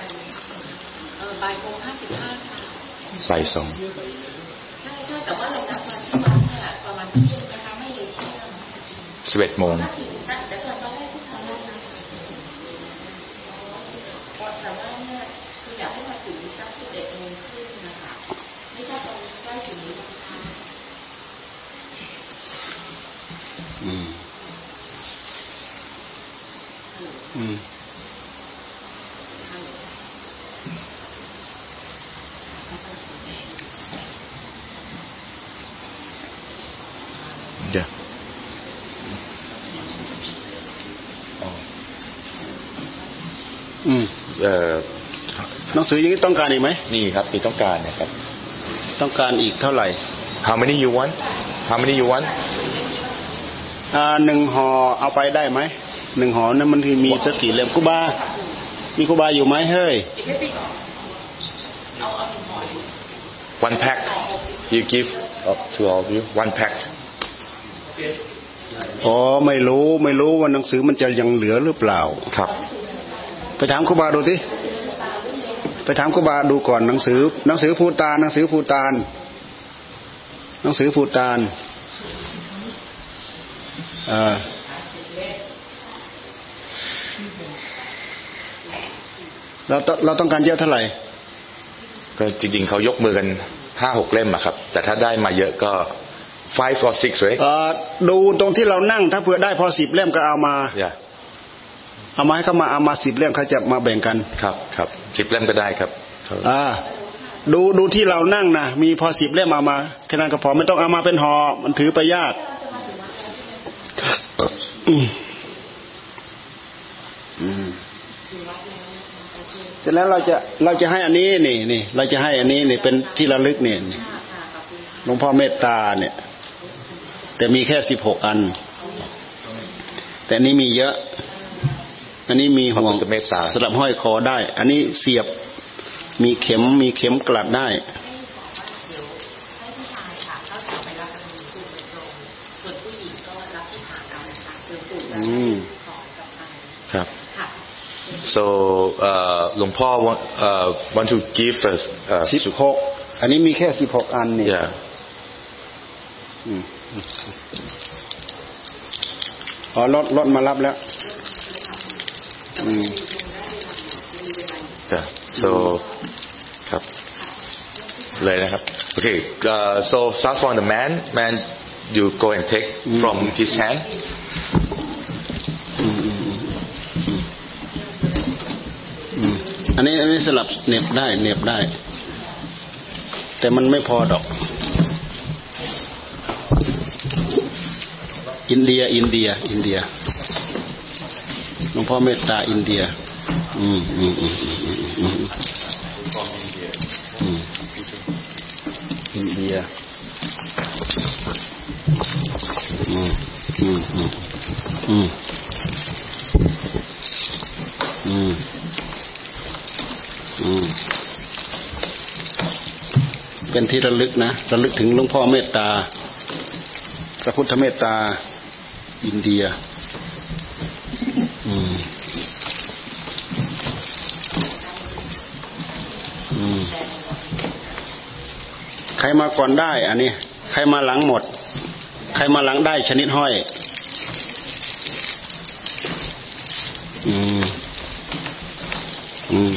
เออบ่ายโมงห้าสิบห้าค่ะบ่ายสองใช่ใช่แต่ว่าเรานัดมาที่วัดเนี่ยประมาณเที่ยงนะคะไม่เลยเที่ยง สิบเอ็ดโมงถ้าถึงแต่แต่ก่อนตอนแรกที่ทำนั่นนะก่อนแต่ว่าเนี่ยคืออยากให้มาถึงสักสิบเอ็ดโมงครึ่งนะคะไม่ใช่ตอนใกล้ถึงนี้นะคะ อืม อืม yeah อืม เอ่อ หนังสืออย่างนี้ต้องการอีกไหมนี่ครับมีต้องการนะครับ ต้องการอีกเท่าไหร่ how many you want how many you want อ่าหนึ่งห่อเอาไปได้ไหมหนึ่งห่อนั้นมันมีสักกี่เล่มกูบา มีกูบาอยู่ไหมเฮ้ย one pack you give up to all of you one pack อ๋อไม่รู้ไม่รู้ว่าหนังสือมันจะยังเหลือหรือเปล่าครับ ไปถามครูบาดูที่ไปถามครูบาดูก่อนหนังสือ หนังสือภูตานหนังสือภูตานหนังสือภูตานเออเราต้องเราต้องการเยอะเท่าไหร่ก็จริง ๆเขายกมือกันห้าหกเล่มอะครับ แต่ถ้าได้มาเยอะก็ five or six right เอ่อดูตรงที่เรานั่งถ้าเผื่อได้พอสิบเล่มก็เอามา yeah เอามาให้เขามาเอามาสิบเล่มเขาจะมาแบ่งกันครับครับสิบเล่มก็ได้ครับอ่าดูดูที่เรานั่งนะมีพอสิบเล่มเอามาแค่นั้นก็พอไม่ต้องเอามาเป็นหอมันถือไปยากอืมอืมเสร็จแล้วเราจะเราจะให้อันนี้นี่นี่เราจะให้อันนี้นี่เป็นที่ระลึกเนี่ยหลวงพ่อเมตตาเนี่ย แต่มีแค่สิบหกอัน แต่อันนี้มีเยอะ อันนี้มีห่วงพระพุทธเมตตาสลับห้อยคอได้ อันนี้เสียบมีเข็มมีเข็มกลัดได้เดี๋ยวให้ผู้ชายค่ะเขาจะไปรับกันที่คุณตรงส่วนผู้หญิงก็รับที่ฐานเอานะคะคือปู่จะอืมของกับไปครับค่ะ so เอ่อหลวงพ่อ want เอ่อ want to give us เอ่อสิบหกอันนี้มีแค่สิบหกอันนี่ yeah อืมอ๋อรถรถมารับแล้ว อืม yeah so ครับเลยนะครับ okay uh, so start from the man man you go and take from his hand อืมอืมอืมอืมอืมอันนี้อันนี้สลับเหน็บได้เหน็บได้ แต่มันไม่พอดอก อินเดีย อินเดีย อินเดีย หลวงพ่อเมตตาอินเดียอืมอืมอืมอืมอืมอืมอืมอินเดีย อืมอืมอืมอืมอืมอืมเป็นที่ระลึกนะระลึกถึงหลวงพ่อเมตตา พระพุทธเมตตา อินเดีย มาก่อนได้ อันนี้ ใครมาหลังหมด ใครมาหลังได้ชนิดห้อย อืม อืม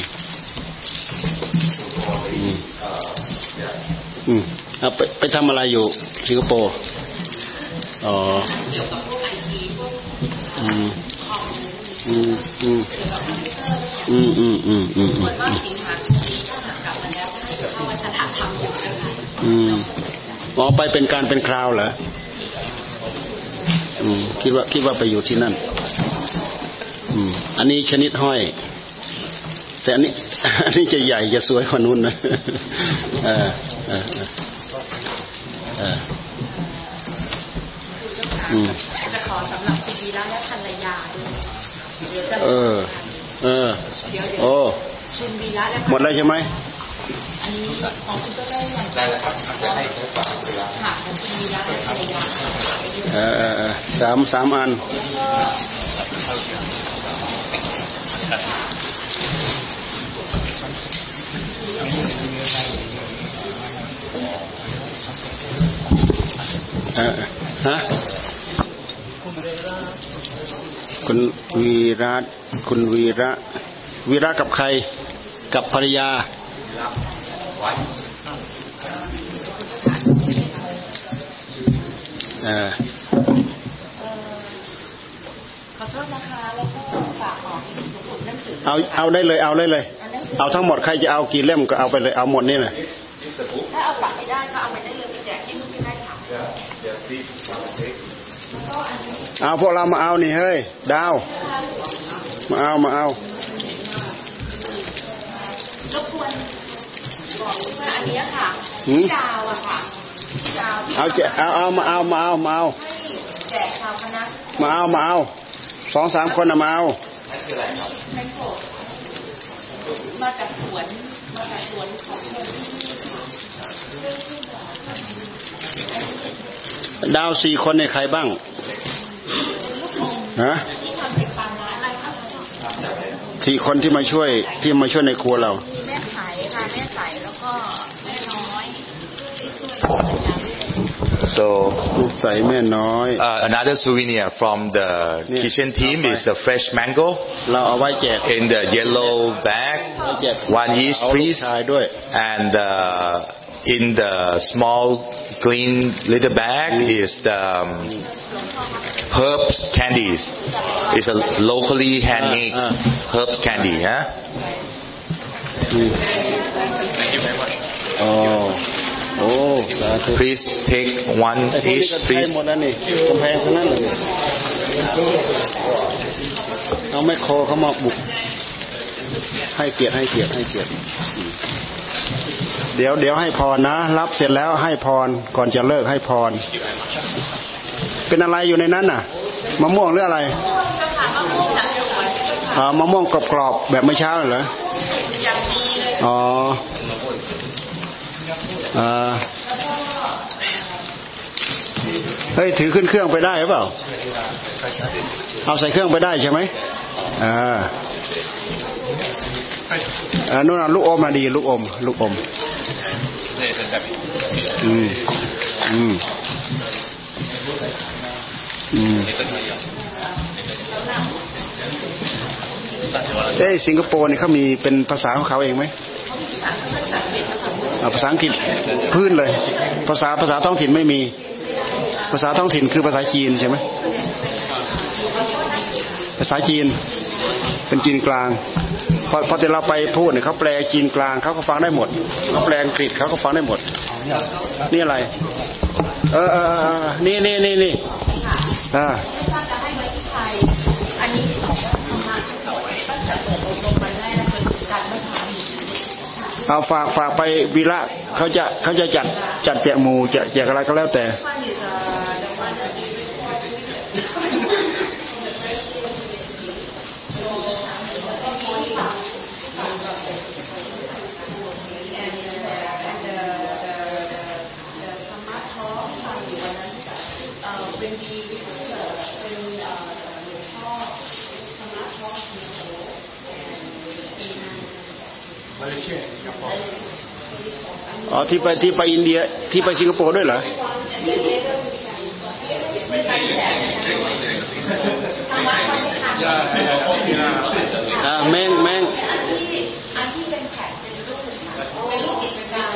อืมเอาไปไปทำอะไรอยู่สิงคโปร์ อ๋ออทีพวกอืมคอมอืม อืม อืม อืม อ๋อไปเป็นการเป็นคราวเหรออืมคิดว่าคิดว่าไปอยู่ที่นั่นอืมอันนี้ชนิดห้อย แต่อันนี้ อันนี้จะใหญ่จะสวยกว่านู้นนะเออเออเออเอออืมจะขอสำหรับคุณวีระและภรรยาด้วยเดี๋ยวจะเออ เออเดี๋ยวเดี๋ยวโอ้คุณวีระและหมดแล้วใช่ไหม อันนี้ของคุณก็ได้อย่างได้แล้วครับจะให้เขาฝากเวลาค่ะของคุณวีระและภรรยาเออเอสามสามอันฮะคุณวีระคุณวีระวีระกับใคร กับภรรยา เออขอโทษนะคะแล้วก็ฝากของอีกสุดหนังสือเอาเอาได้เลยเอาได้เลย เอาทั้งหมดใครจะเอากี่เล่มก็เอาไปเลยเอาหมดนี่เลยถ้าเอากลับไม่ได้ก็เอาไปได้เลยไปแจกที่นู่นไม่ได้ค่ะแล้วก็อันนี้เอาพวกเรามาเอานี่เฮ้ยดาว มาเอามาเอารบกวน บอกว่าอันเนี้ยค่ะหืมพี่ดาวอะค่ะพี่ดาวที่เอาเจเอาเอามาเอามาเอามาเอาให้แจกชาวคณะมาเอามาเอาสองสามคนนะมาเอาในโสดมาจากสวนมาจากสวนของคนที่นี่ค่ะดาวสี่คนในใครบ้างฮะที่ทำเป็นปลาร้าอะไรคะสี่คนที่มาช่วยที่มาช่วยในครัวเรามีแม่ไข่ค่ะ แม่ไข่แล้วก็แม่น้อยที่ช่วยภรรยาด้วย so ลูกใส่แม่น้อย uh, another souvenir from the Yeah. kitchen team is the fresh mango เราเอาไว้แจก in the yellow bag ไว้แจก one each เอาลูก please ชายด้วย and uh, in the small green little bag is the um, herbs candies. It's a locally handmade Ah, herbs candy. Huh? อืมอ๋อโอ้สาธุ Please take one ไอ้พวกนี้ each, ก็ใช้ please. หมดแล้วนี่กำแพงทั้งนั้นเลยเอาแม่โครเขามาบุก ให้เกียรติให้เกียรติให้เกียรติอืมเดี๋ยวเดี๋ยวให้พรนะ รับเสร็จแล้วให้พรก่อนจะเลิกให้พร เป็นอะไรอยู่ในนั้นน่ะมะม่วงหรืออะไรอ๋อมะม่วงก มะม่วงกรอบๆแบบเมื่อเช้าเหรออ๋อเฮ้ยถือขึ้นเครื่องไปได้หรือเปล่า เอาใส่เครื่องไปได้ใช่ไหมอ่าอ่านู่นลูกอมมาดีลูกอม ลูกอมอืมอืมอืม เอ้ยสิงคโปร์นี่เขามีเป็นภาษาของเขาเองไหมอ่าภาษาอังกฤษพื้นเลย ภาษาภาษาท้องถิ่นไม่มี ภาษาท้องถิ่นคือภาษาจีนใช่ไหมภาษาจีน เป็นจีนกลางพอพอแต่เราไปพูดเนี่ยเขาแปลจีนกลางเขาก็ฟังได้หมดเขาแปลอังกฤษเขาก็ฟังได้หมด นี่อะไร เออเออเออเออนี่นี่นี่นี่อ่าถ้าจะให้ไว้ที่ไทยอันนี้ ของทำงานทั้งหมดตั้งแต่เปิดอบรมวันแรกจนถึงการเมื่อเช้านี้เอาฝากฝากไปวีระเขาจะเขาจะจัดจัดแจกหมูแจกแจกอะไรก็แล้วแต่ One is uh, the one that we report อ๋อที่ไปที่ไปอินเดียที่ไปสิงคโปร์ด้วยเหรออ่าแมงแมงอันที่เป็นแผ่นเป็นรูปเป็นรูปกิจกรรม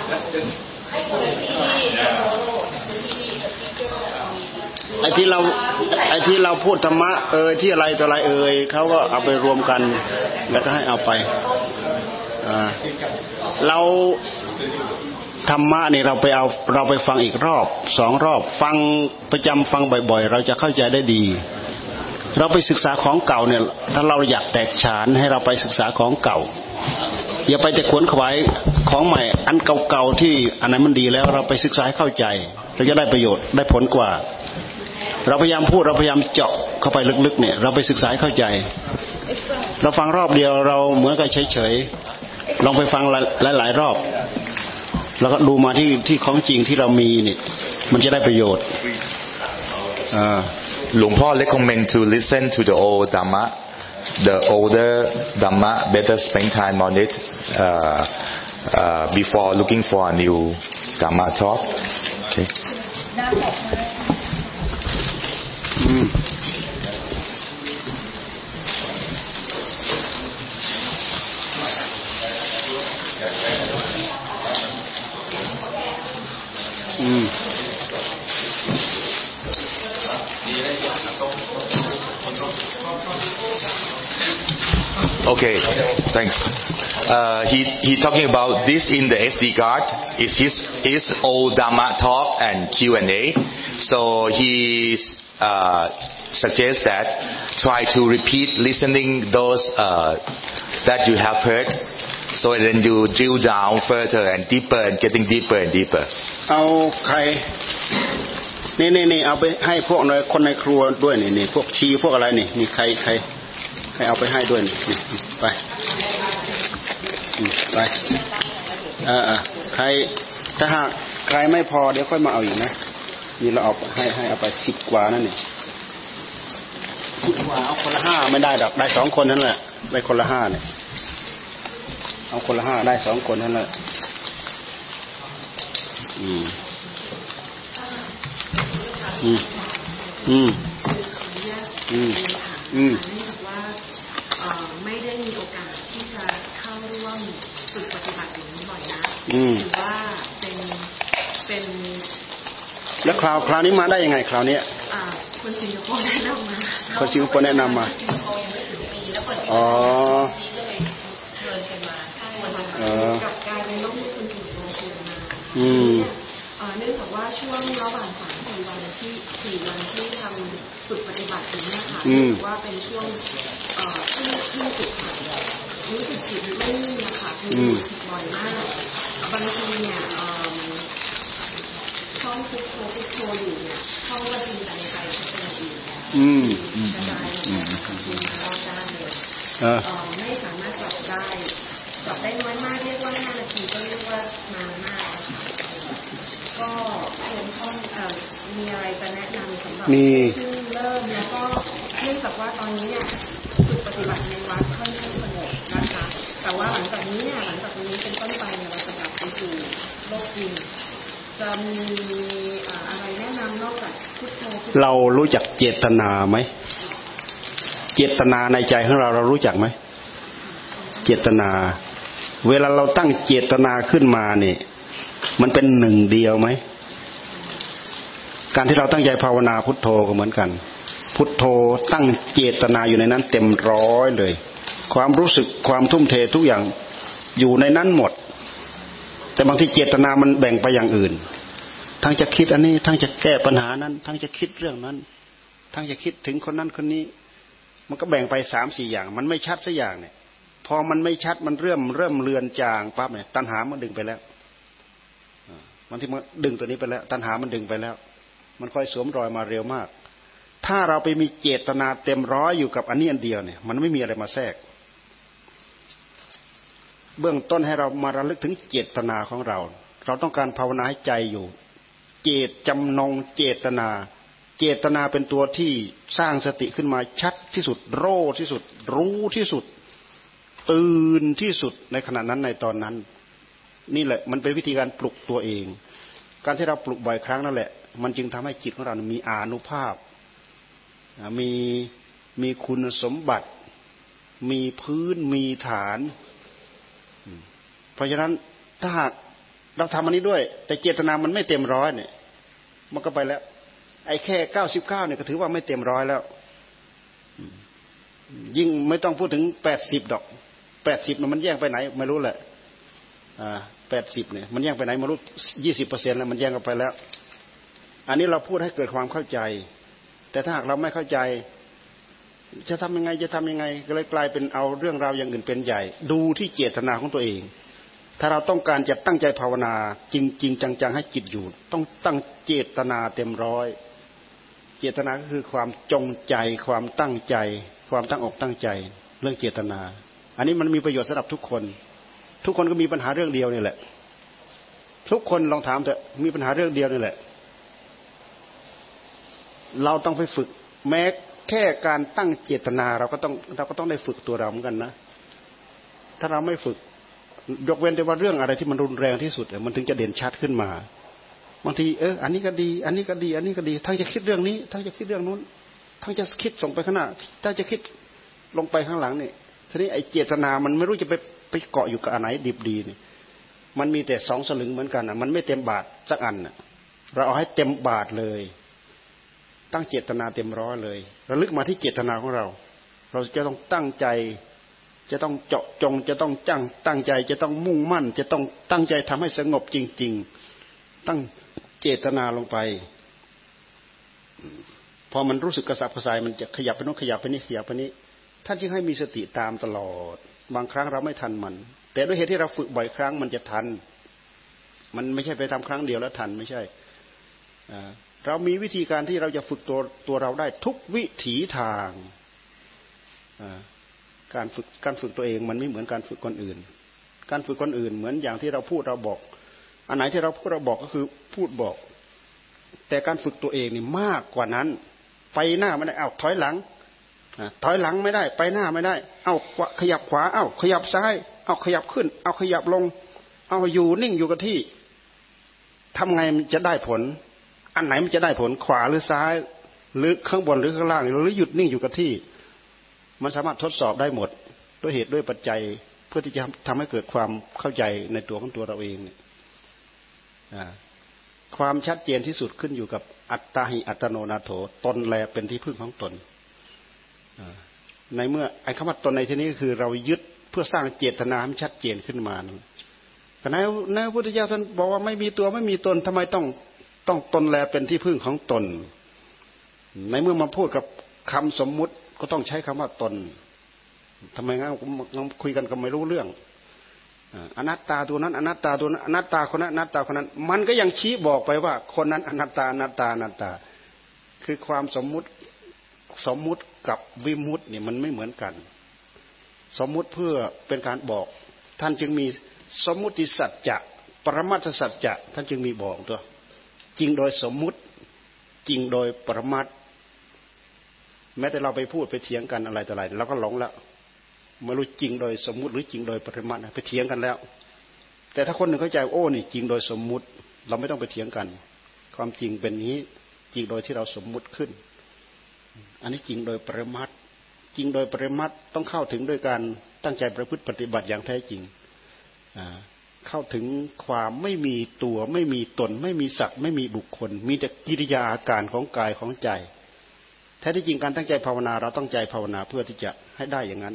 ให้คนที่ที่ไอ้ที่เราไอ้ที่เราพูดธรรมะเอยที่อะไรต่ออะไรเอยเขาก็เอาไปรวมกัน แล้วก็ให้เอาไปอ่า เราธรรมะนี่เราไปเอาเราไปฟังอีกรอบสองรอบฟังประจำฟังบ่อย ๆ เราจะเข้าใจได้ดี เราไปศึกษาของเก่าเนี่ย ถ้าเราอยากแตกฉานให้เราไปศึกษาของเก่า อย่าไปแต่ขวนขวายของใหม่ อันเก่าๆที่อันไหนมันดีแล้วเราไปศึกษาให้เข้าใจ เราจะได้ประโยชน์ได้ผลกว่า เราพยายามพูดเราพยายามเจาะเข้าไปลึกๆเนี่ย เราไปศึกษาให้เข้าใจ เราฟังรอบเดียวเราเหมือนกับเฉยๆ ลองไปฟังหลายๆรอบ แล้วก็ดูมาที่ที่ของจริงที่เรามีเนี่ยมันจะได้ประโยชน์อ่าหลวงพ่อ recommend to listen to the old Dhamma the older Dhamma better spend time on it uh, uh, before looking for a new Dhamma talk okay อืม Okay, thanks. Uh, he he talking about this in the SD card is his his old Dharma talk and Q and A. So he uh, suggests that try to repeat listening those uh, that you have heard. So then you drill down further and deeper and getting deeper and deeper. เอาใครนี่นี่นี่เอาไปให้พวกในคนในครัวด้วยนี่นี่พวกชีพวกอะไรนี่นี่ใครใครใครเอาไปให้ด้วยนี่นไปไปเออเออใครถ้าหากใครไม่พอเดี๋ยวค่อยมาเอาอีกนะนี่เราเอาให้ให้เอาไปสิบกว่านั่นนี่สิบกว่าเอาคนละห้าไม่ได้ดอกได้สองคนนั่นแหละได้คนละห้าเนี่ย เอาคนละห้าได้สองคนนั่นแหละอืมอืมอืมอืมอืมเนื่องจากว่าเอ่อไม่ได้มีโอกาสที่จะเข้าร่วมฝึกปฏิบัติอย่างนี้บ่อยนะอืมถือว่าเป็นเป็น แล้วคราวคราวนี้มาได้ยังไงคราวเนี้ยอ่าคนสิงคโปร์แนะนำมาคนสิงคโปร์แนะนำมาอ๋อเชิญกันมา ใช่ค่ะเออกับกลายเป็นโลกที่คนสิงคโปร์เชิญมาอืมเอ่อเนื่องจากว่าช่วงระหว่างสามสี่วันที่สี่วันที่ทำฝึกปฏิบัติอยู่เนี่ยค่ะอืมรู้สึกว่าเป็นช่วงเอ่อที่ที่สุดค่ะรู้สึกจิตไม่นิ่งนะคะคืออบ่อยมากบางทีเนี่ยเอิ่มช่องพุทโธพุทโธอยู่เนี่ยช่องก็จินตนาการไปเป็นอย่างอื่นแล้วอืมกระจายออกมาจริงๆรอบด้านเลยเออเอ่อไม่สามารถจับได้จับได้น้อยมากเรียกว่าห้านาทีก็เรียกว่านานมากค่ะก็เรียนข้อเอ่อมีอะไรจะแนะนำสำหรับมีที่เริ่มแล้วก็เนื่องจากว่าตอนนี้เนี่ยฝึกปฏิบัติในวัดค่อนข้างสงบนะคะแต่ว่าหลังจากนี้เนี่ยหลังจากนี้เป็นต้นไปเนี่ยเราจะกลับไปสู่โลกจริงจะมีอ่าอะไรแนะนำนอกจากพุทโธพุทโธเรารู้จักเจตนาไหมเจตนาในใจของเราเรารู้จักไหมเจตนา เวลาเราตั้งเจตนาขึ้นมาเนี่ย มันเป็นหนึ่งเดียวไหม การที่เราตั้งใจภาวนาพุทโธก็เหมือนกัน พุทโธตั้งเจตนาอยู่ในนั้น เต็มร้อยเลย ความรู้สึกความทุ่มเททุกอย่างอยู่ในนั้นหมด แต่บางทีเจตนามันแบ่งไปอย่างอื่น ทั้งจะคิดอันนี้ ทั้งจะแก้ปัญหานั้น ทั้งจะคิดเรื่องนั้น ทั้งจะคิดถึงคนนั้นคนนี้ มันก็แบ่งไปสามสี่อย่าง มันไม่ชัดสักอย่างเนี่ย พอมันไม่ชัดมันเริ่มเริ่มเลือนจางปั๊บเนี่ยตัณหามันดึงไปแล้วอ่าบางทีมันดึงตัวนี้ไปแล้ว ตัณหามันดึงไปแล้ว มันค่อยสวมรอยมาเร็วมาก ถ้าเราไปมีเจตนาเต็มร้อยอยู่กับอันนี้อันเดียวเนี่ย มันไม่มีอะไรมาแทรก เบื้องต้นให้เรามาระลึกถึงเจตนาของเรา เราต้องการภาวนาให้ใจอยู่ เจตจำนงเจตนา เจตนาเป็นตัวที่สร้างสติขึ้นมาชัดที่สุด โรที่สุด รู้ที่สุด ตื่นที่สุดในขณะนั้นในตอนนั้น นี่แหละมันเป็นวิธีการปลุกตัวเอง การที่เราปลุกบ่อยครั้งนั่นแหละ มันจึงทำให้จิตของเรามีอานุภาพ มีมีคุณสมบัติ มีพื้นมีฐาน เพราะฉะนั้นถ้าหากเราทำอันนี้ด้วย แต่เจตนามันไม่เต็มร้อยเนี่ย มันก็ไปแล้ว ไอ้แค่เก้าสิบเก้าเนี่ยก็ถือว่าไม่เต็มร้อยแล้วยิ่งไม่ต้องพูดถึงแปดสิบดอก แปดสิบมันแย่งไปไหน ไม่รู้แหละอ่าแปดสิบเนี่ยมันแย่งไปไหนไม่รู้ยี่สิบเปอร์เซ็นต์แล้วมันแย่งกันไปแล้ว อันนี้เราพูดให้เกิดความเข้าใจ แต่ถ้าหากเราไม่เข้าใจ จะทำยังไงจะทำยังไง ก็เลยกลายเป็นเอาเรื่องราวอย่างอื่นเป็นใหญ่ ดูที่เจตนาของตัวเอง ถ้าเราต้องการจะตั้งใจภาวนาจริงๆจังๆให้จิตอยู่ ต้องตั้งเจตนาเต็มร้อยเจตนาก็คือความจงใจ ความตั้งใจ ความตั้งอกตั้งใจ เรื่องเจตนา อันนี้มันมีประโยชน์สำหรับทุกคน ทุกคนก็มีปัญหาเรื่องเดียวนี่แหละ ทุกคนลองถามเถอะมีปัญหาเรื่องเดียวนี่แหละ เราต้องไปฝึก แม้แค่การตั้งเจตนาเราก็ต้องเราก็ต้องได้ฝึกตัวเราเหมือนกันนะ ถ้าเราไม่ฝึกยกเว้นแต่ว่าเรื่องอะไรที่มันรุนแรงที่สุดมันถึงจะเด่นชัดขึ้นมาบางทีเอออันนี้ก็ดี อันนี้ก็ดี อันนี้ก็ดี ทั้งจะคิดเรื่องนี้ ทั้งจะคิดเรื่องนู้น ทั้งจะคิดส่งไปข้างหน้าถ้าจะคิดลงไปข้างหลังเนี่ย ทีนี้ไอ้เจตนามันไม่รู้จะไปไปเกาะอยู่กับอันไหนดิบดีเนี่ยมันมีแต่สองสลึงเหมือนกันอะ มันไม่เต็มบาทสักอันอะ เราเอาให้เต็มบาทเลย ตั้งเจตนาเต็มร้อยเลยระลึกมาที่เจตนาของเรา เราจะต้องตั้งใจ จะต้องเจาะจง จะต้องจังตั้งใจ จะต้องมุ่งมั่น จะต้องตั้งใจทำให้สงบจริง ๆ ตั้งเจตนาลงไปพอมันรู้สึกกระสับกระส่ายมันจะขยับไปโน้นขยับไปนี่ขยับไปนี้ ท่านจึงให้มีสติตามตลอด บางครั้งเราไม่ทันมัน แต่ด้วยเหตุที่เราฝึกบ่อยครั้งมันจะทัน มันไม่ใช่ไปทำครั้งเดียวแล้วทันไม่ใช่เรามีวิธีการที่เราจะฝึกตัวตัวเราได้ทุกวิถีทางการฝึกการฝึกตัวเองมันไม่เหมือนการฝึกคนอื่น การฝึกคนอื่นเหมือนอย่างที่เราพูดเราบอก อันไหนที่เราพูดเราบอกก็คือพูดบอก แต่การฝึกตัวเองนี่มากกว่านั้น ไปหน้าไม่ได้เอาถอยหลัง ถอยหลังไม่ได้ ไปหน้าไม่ได้ เอาขยับขวา เอาขยับซ้าย เอาขยับขึ้น เอาขยับลง เอาอยู่นิ่งอยู่กับที่ทำไงมันจะได้ผล อันไหนมันจะได้ผลขวาหรือซ้าย หรือข้างบนหรือข้างล่าง หรือหยุดนิ่งอยู่กับที่ มันสามารถทดสอบได้หมด ด้วยเหตุด้วยปัจจัยเพื่อที่จะทำให้เกิดความเข้าใจในตัวของตัวเราเองความชัดเจนที่สุดขึ้นอยู่กับอัตตาหิอัตโนนาโถตนแลเป็นที่พึ่งของตน ในเมื่อไอ้คำว่าตนในที่นี้คือเรายึดเพื่อสร้างเจตนาให้ชัดเจนขึ้นมาแต่ในในพระพุทธเจ้าท่านบอกว่าไม่มีตัวไม่มีตนทำไมต้องต้องตนแลเป็นที่พึ่งของตน ในเมื่อมาพูดกับคำสมมุติก็ต้องใช้คำว่าตนทำไมงั้นคุยกันก็ไม่รู้เรื่องอนัตตาตัวนั้น อนัตตาตัวนั้นอนัตตาคนนั้นอนัตตาคนนั้น มันก็ยังชี้บอกไปว่า คนนั้นอนัตตาอนัตตาอนัตตา คือความสมมุติสมมุติ กับวิมุตเนี่ยมันไม่เหมือนกัน สมมุติเพื่อเป็นการบอก ท่านจึงมีสมมุติสัจจะปรมัตสัจจะท่านจึงมีบอกตัวจริงโดยสมมุติจริงโดยปรมัตแม้แต่เราไปพูดไปเถียงกันอะไรต่ออะไรเราก็หลงแล้วไม่รู้จริงโดยสมมุติหรือจริงโดยปริมาณไปเถียงกันแล้ว แต่ถ้าคนหนึ่งเข้าใจโอ้นี่จริงโดยสมมุติ เราไม่ต้องไปเถียงกัน ความจริงเป็นนี้จริงโดยที่เราสมมุติขึ้น อันนี้จริงโดยปริมาณจริงโดยปริมาณต้องเข้าถึงด้วยการตั้งใจประพฤติปฏิบัติอย่างแท้จริงเข้าถึงความไม่มีตัวไม่มีตน ไม่มีสัตว์ไม่มีบุคคล มีแต่กิริยาอาการของกายของใจแท้ที่จริงการตั้งใจภาวนาเราต้องใจภาวนาเพื่อที่จะให้ได้อย่างนั้น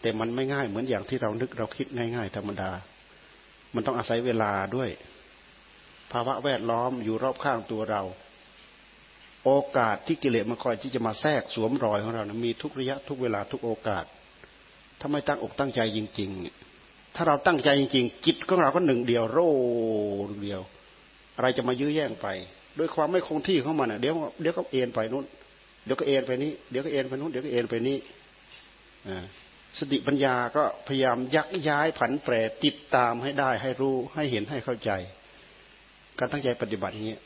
แต่มันไม่ง่ายเหมือนอย่างที่เรานึกเราคิดง่าย ๆ ธรรมดา มันต้องอาศัยเวลาด้วย ภาวะแวดล้อมอยู่รอบข้างตัวเรา โอกาสที่กิเลสมันคอยที่จะมาแทรกสวมรอยของเรานะมีทุกระยะทุกเวลาทุกโอกาส ถ้าไม่ตั้งอกตั้งใจจริง ๆ ถ้าเราตั้งใจจริง ๆ จิตของเราก็หนึ่งเดียวโร่เดียว อะไรจะมายื้อแย่งไปโดยความไม่คงที่ของมันอะเดี๋ยวเดี๋ยวก็เอ็นไปนู้นเดี๋ยวก็เอ็นไปนี้เดี๋ยวก็เอ็นไปนู้นเดี๋ยวก็เอ็นไปนี้สติปัญญาก็พยายามยักย้ายผันแปรติดตามให้ได้ให้รู้ให้เห็นให้เข้าใจ การตั้งใจปฏิบัติอย่างเงี้ย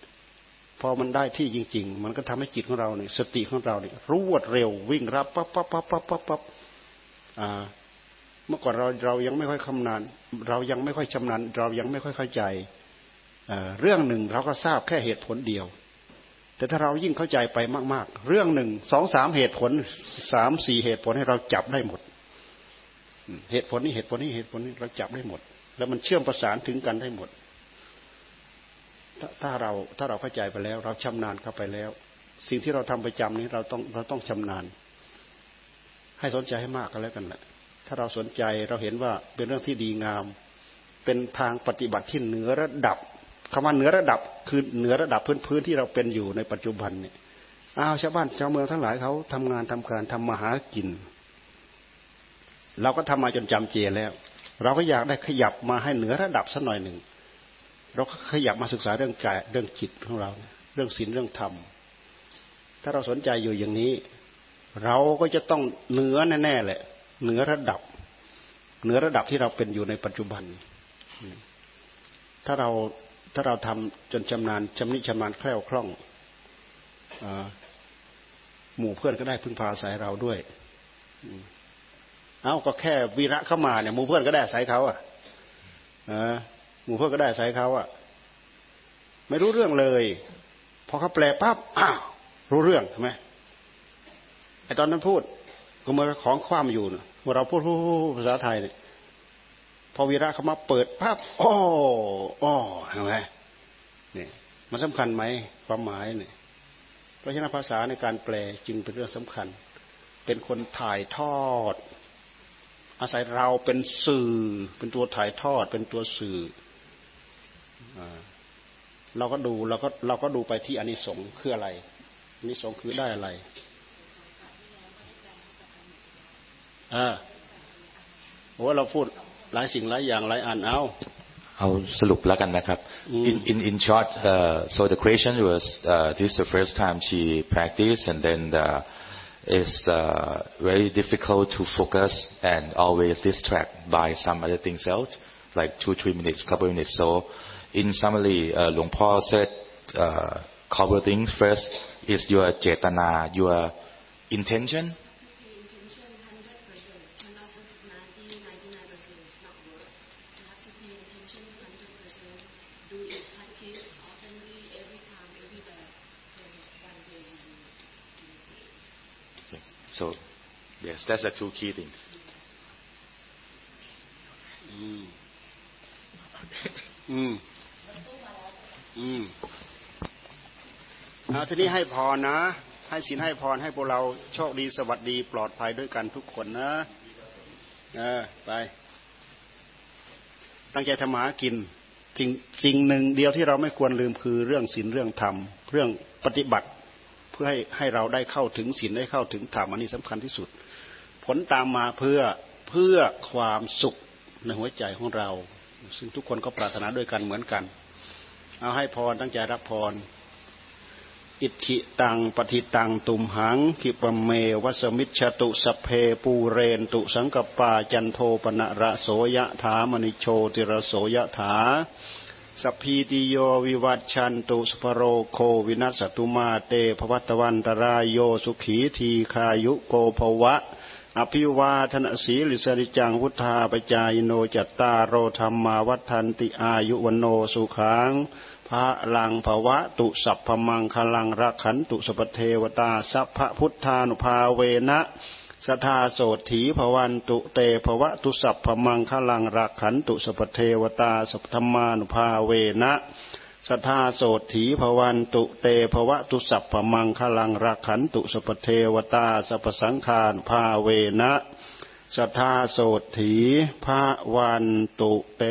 พอมันได้ที่จริง ๆ มันก็ทำให้จิตของเราเนี่ยสติของเราเนี่ยรวดเร็ววิ่งรับปั๊บปั๊บปั๊บปั๊บปั๊บปั๊บเมื่อก่อนเราเรายังไม่ค่อยคำนานเรายังไม่ค่อยชำนาญเรายังไม่ค่อยเข้าใจเรื่องหนึ่งเราก็ทราบแค่เหตุผลเดียว แต่ถ้าเรายิ่งเข้าใจไปมากๆ เรื่องหนึ่งสองสามเหตุผลสามสี่เหตุผลให้เราจับได้หมด เหตุผลนี้เหตุผลนี้เหตุผลนี้เราจับได้หมด แล้วมันเชื่อมประสานถึงกันได้หมด ถ้าเราถ้าเราเข้าใจไปแล้ว เราชำนาญเข้าไปแล้ว สิ่งที่เราทำประจำนี้เราต้องเราต้องชำนาญ ให้สนใจให้มากก็แล้วกันแหละถ้าเราสนใจเราเห็นว่าเป็นเรื่องที่ดีงาม เป็นทางปฏิบัติที่เหนือระดับคำว่าเหนือระดับคือเหนือระดับพื้นพื้นที่เราเป็นอยู่ในปัจจุบันเนี่ยอ้าวชาวบ้านชาวเมืองทั้งหลายเขาทำงานทำการทำมาหากิน เราก็ทำมาจนจำเจแล้ว เราก็อยากได้ขยับมาให้เหนือระดับสักหน่อยหนึ่ง เราขยับมาศึกษาเรื่องกายเรื่องจิตของเรา เรื่องศีลเรื่องธรรม ถ้าเราสนใจอยู่อย่างนี้ เราก็จะต้องเหนือแน่ๆแหละ เหนือระดับ เหนือระดับที่เราเป็นอยู่ในปัจจุบัน ถ้าเราถ้าเราทำจนชำนาญชำนิชำนาญแคล่วคล่องหมู่เพื่อนก็ได้พึ่งพาอาศัยเราด้วยเอ้าก็แค่วีระเข้ามาเนี่ยหมู่เพื่อนก็ได้อาศัยเขาอะ หมู่เพื่อนก็ได้อาศัยเขาอะไม่รู้เรื่องเลย พอเขาแปลปั๊บอ้าวรู้เรื่องใช่ไหมไอตอนนั้นพูดก็เมื่อของความอยู่เมื่อเราพูดภาษาไทยเนี่ยพอวีระเขามาเปิดภาพอ้ออ้อเห็นไหมเนี่ยมันสำคัญไหมความหมายเนี่ยเพราะฉะนั้นภาษาในการแปลจึงเป็นเรื่องสำคัญ เป็นคนถ่ายทอด อาศัยเราเป็นสื่อ เป็นตัวถ่ายทอด เป็นตัวสื่อ เราก็ดูเราก็เราก็ดูไปที่อานิสงส์คืออะไรอานิสงส์คือได้อะไรอ่าโอ้เราพูดหลายสิ่งหลายอย่างหลายอันเอา เอาสรุปแล้วกันนะครับ in in in short uh, so the question was uh, this is the first time she practiced and then uh, it's uh, very difficult to focus and always distract by some other things else like two three minutes couple minutes so in summary uh, หลวงพ่อ said uh, couple things first is your เจตนา your intention So, yes, that's the two key things. อืม อืมอืมเอาทีนี้ให้พรนะ ให้สินให้พรให้พวกเราโชคดีสวัสดีปลอดภัยด้วยกันทุกคนนะเออไป ตั้งใจทำหากินสิ่งสิ่งหนึ่งเดียวที่เราไม่ควรลืมคือเรื่องศีลเรื่องธรรม เรื่องปฏิบัติเพื่อให้ให้เราได้เข้าถึงศีลได้เข้าถึงธรรมอันนี้สำคัญที่สุด ผลตามมาเพื่อเพื่อความสุขในหัวใจของเรา ซึ่งทุกคนก็ปรารถนาด้วยกันเหมือนกัน เอาให้พรตั้งใจรับพร อิทิตังปฏิตังตุมหังคิปเมวัสมิชตุสเพปูเรนตุสังกปาจันโทปนะระโสยะถามณิโชติระโสยะถาสพีติโยวิวัตชันตุสภโรโควินัสตุมาเตภวัตวันตรายโยสุขีทีคายุโกภวะ อภิวาทนสีลิสริจังพุทธาปจายโนจัตตาโรธรรมาวัฒนติอายุวันโนสุขัง พระลังภวะตุสัพพมังคลังรักขันตุสปเทวตาสัพพพุทธานุภาเวนะสทาโสถีภวันตุเตภวะตุสัพพมังคลังรักขันตุสปเทวตาสัพธรรมานุภาเวนะสทาโสถีภวันตุเตภวะตุสัพพมังคลังรักขันตุสปเทวตาสัพสังขารภาเวนะสทาโสถีภวันตุเต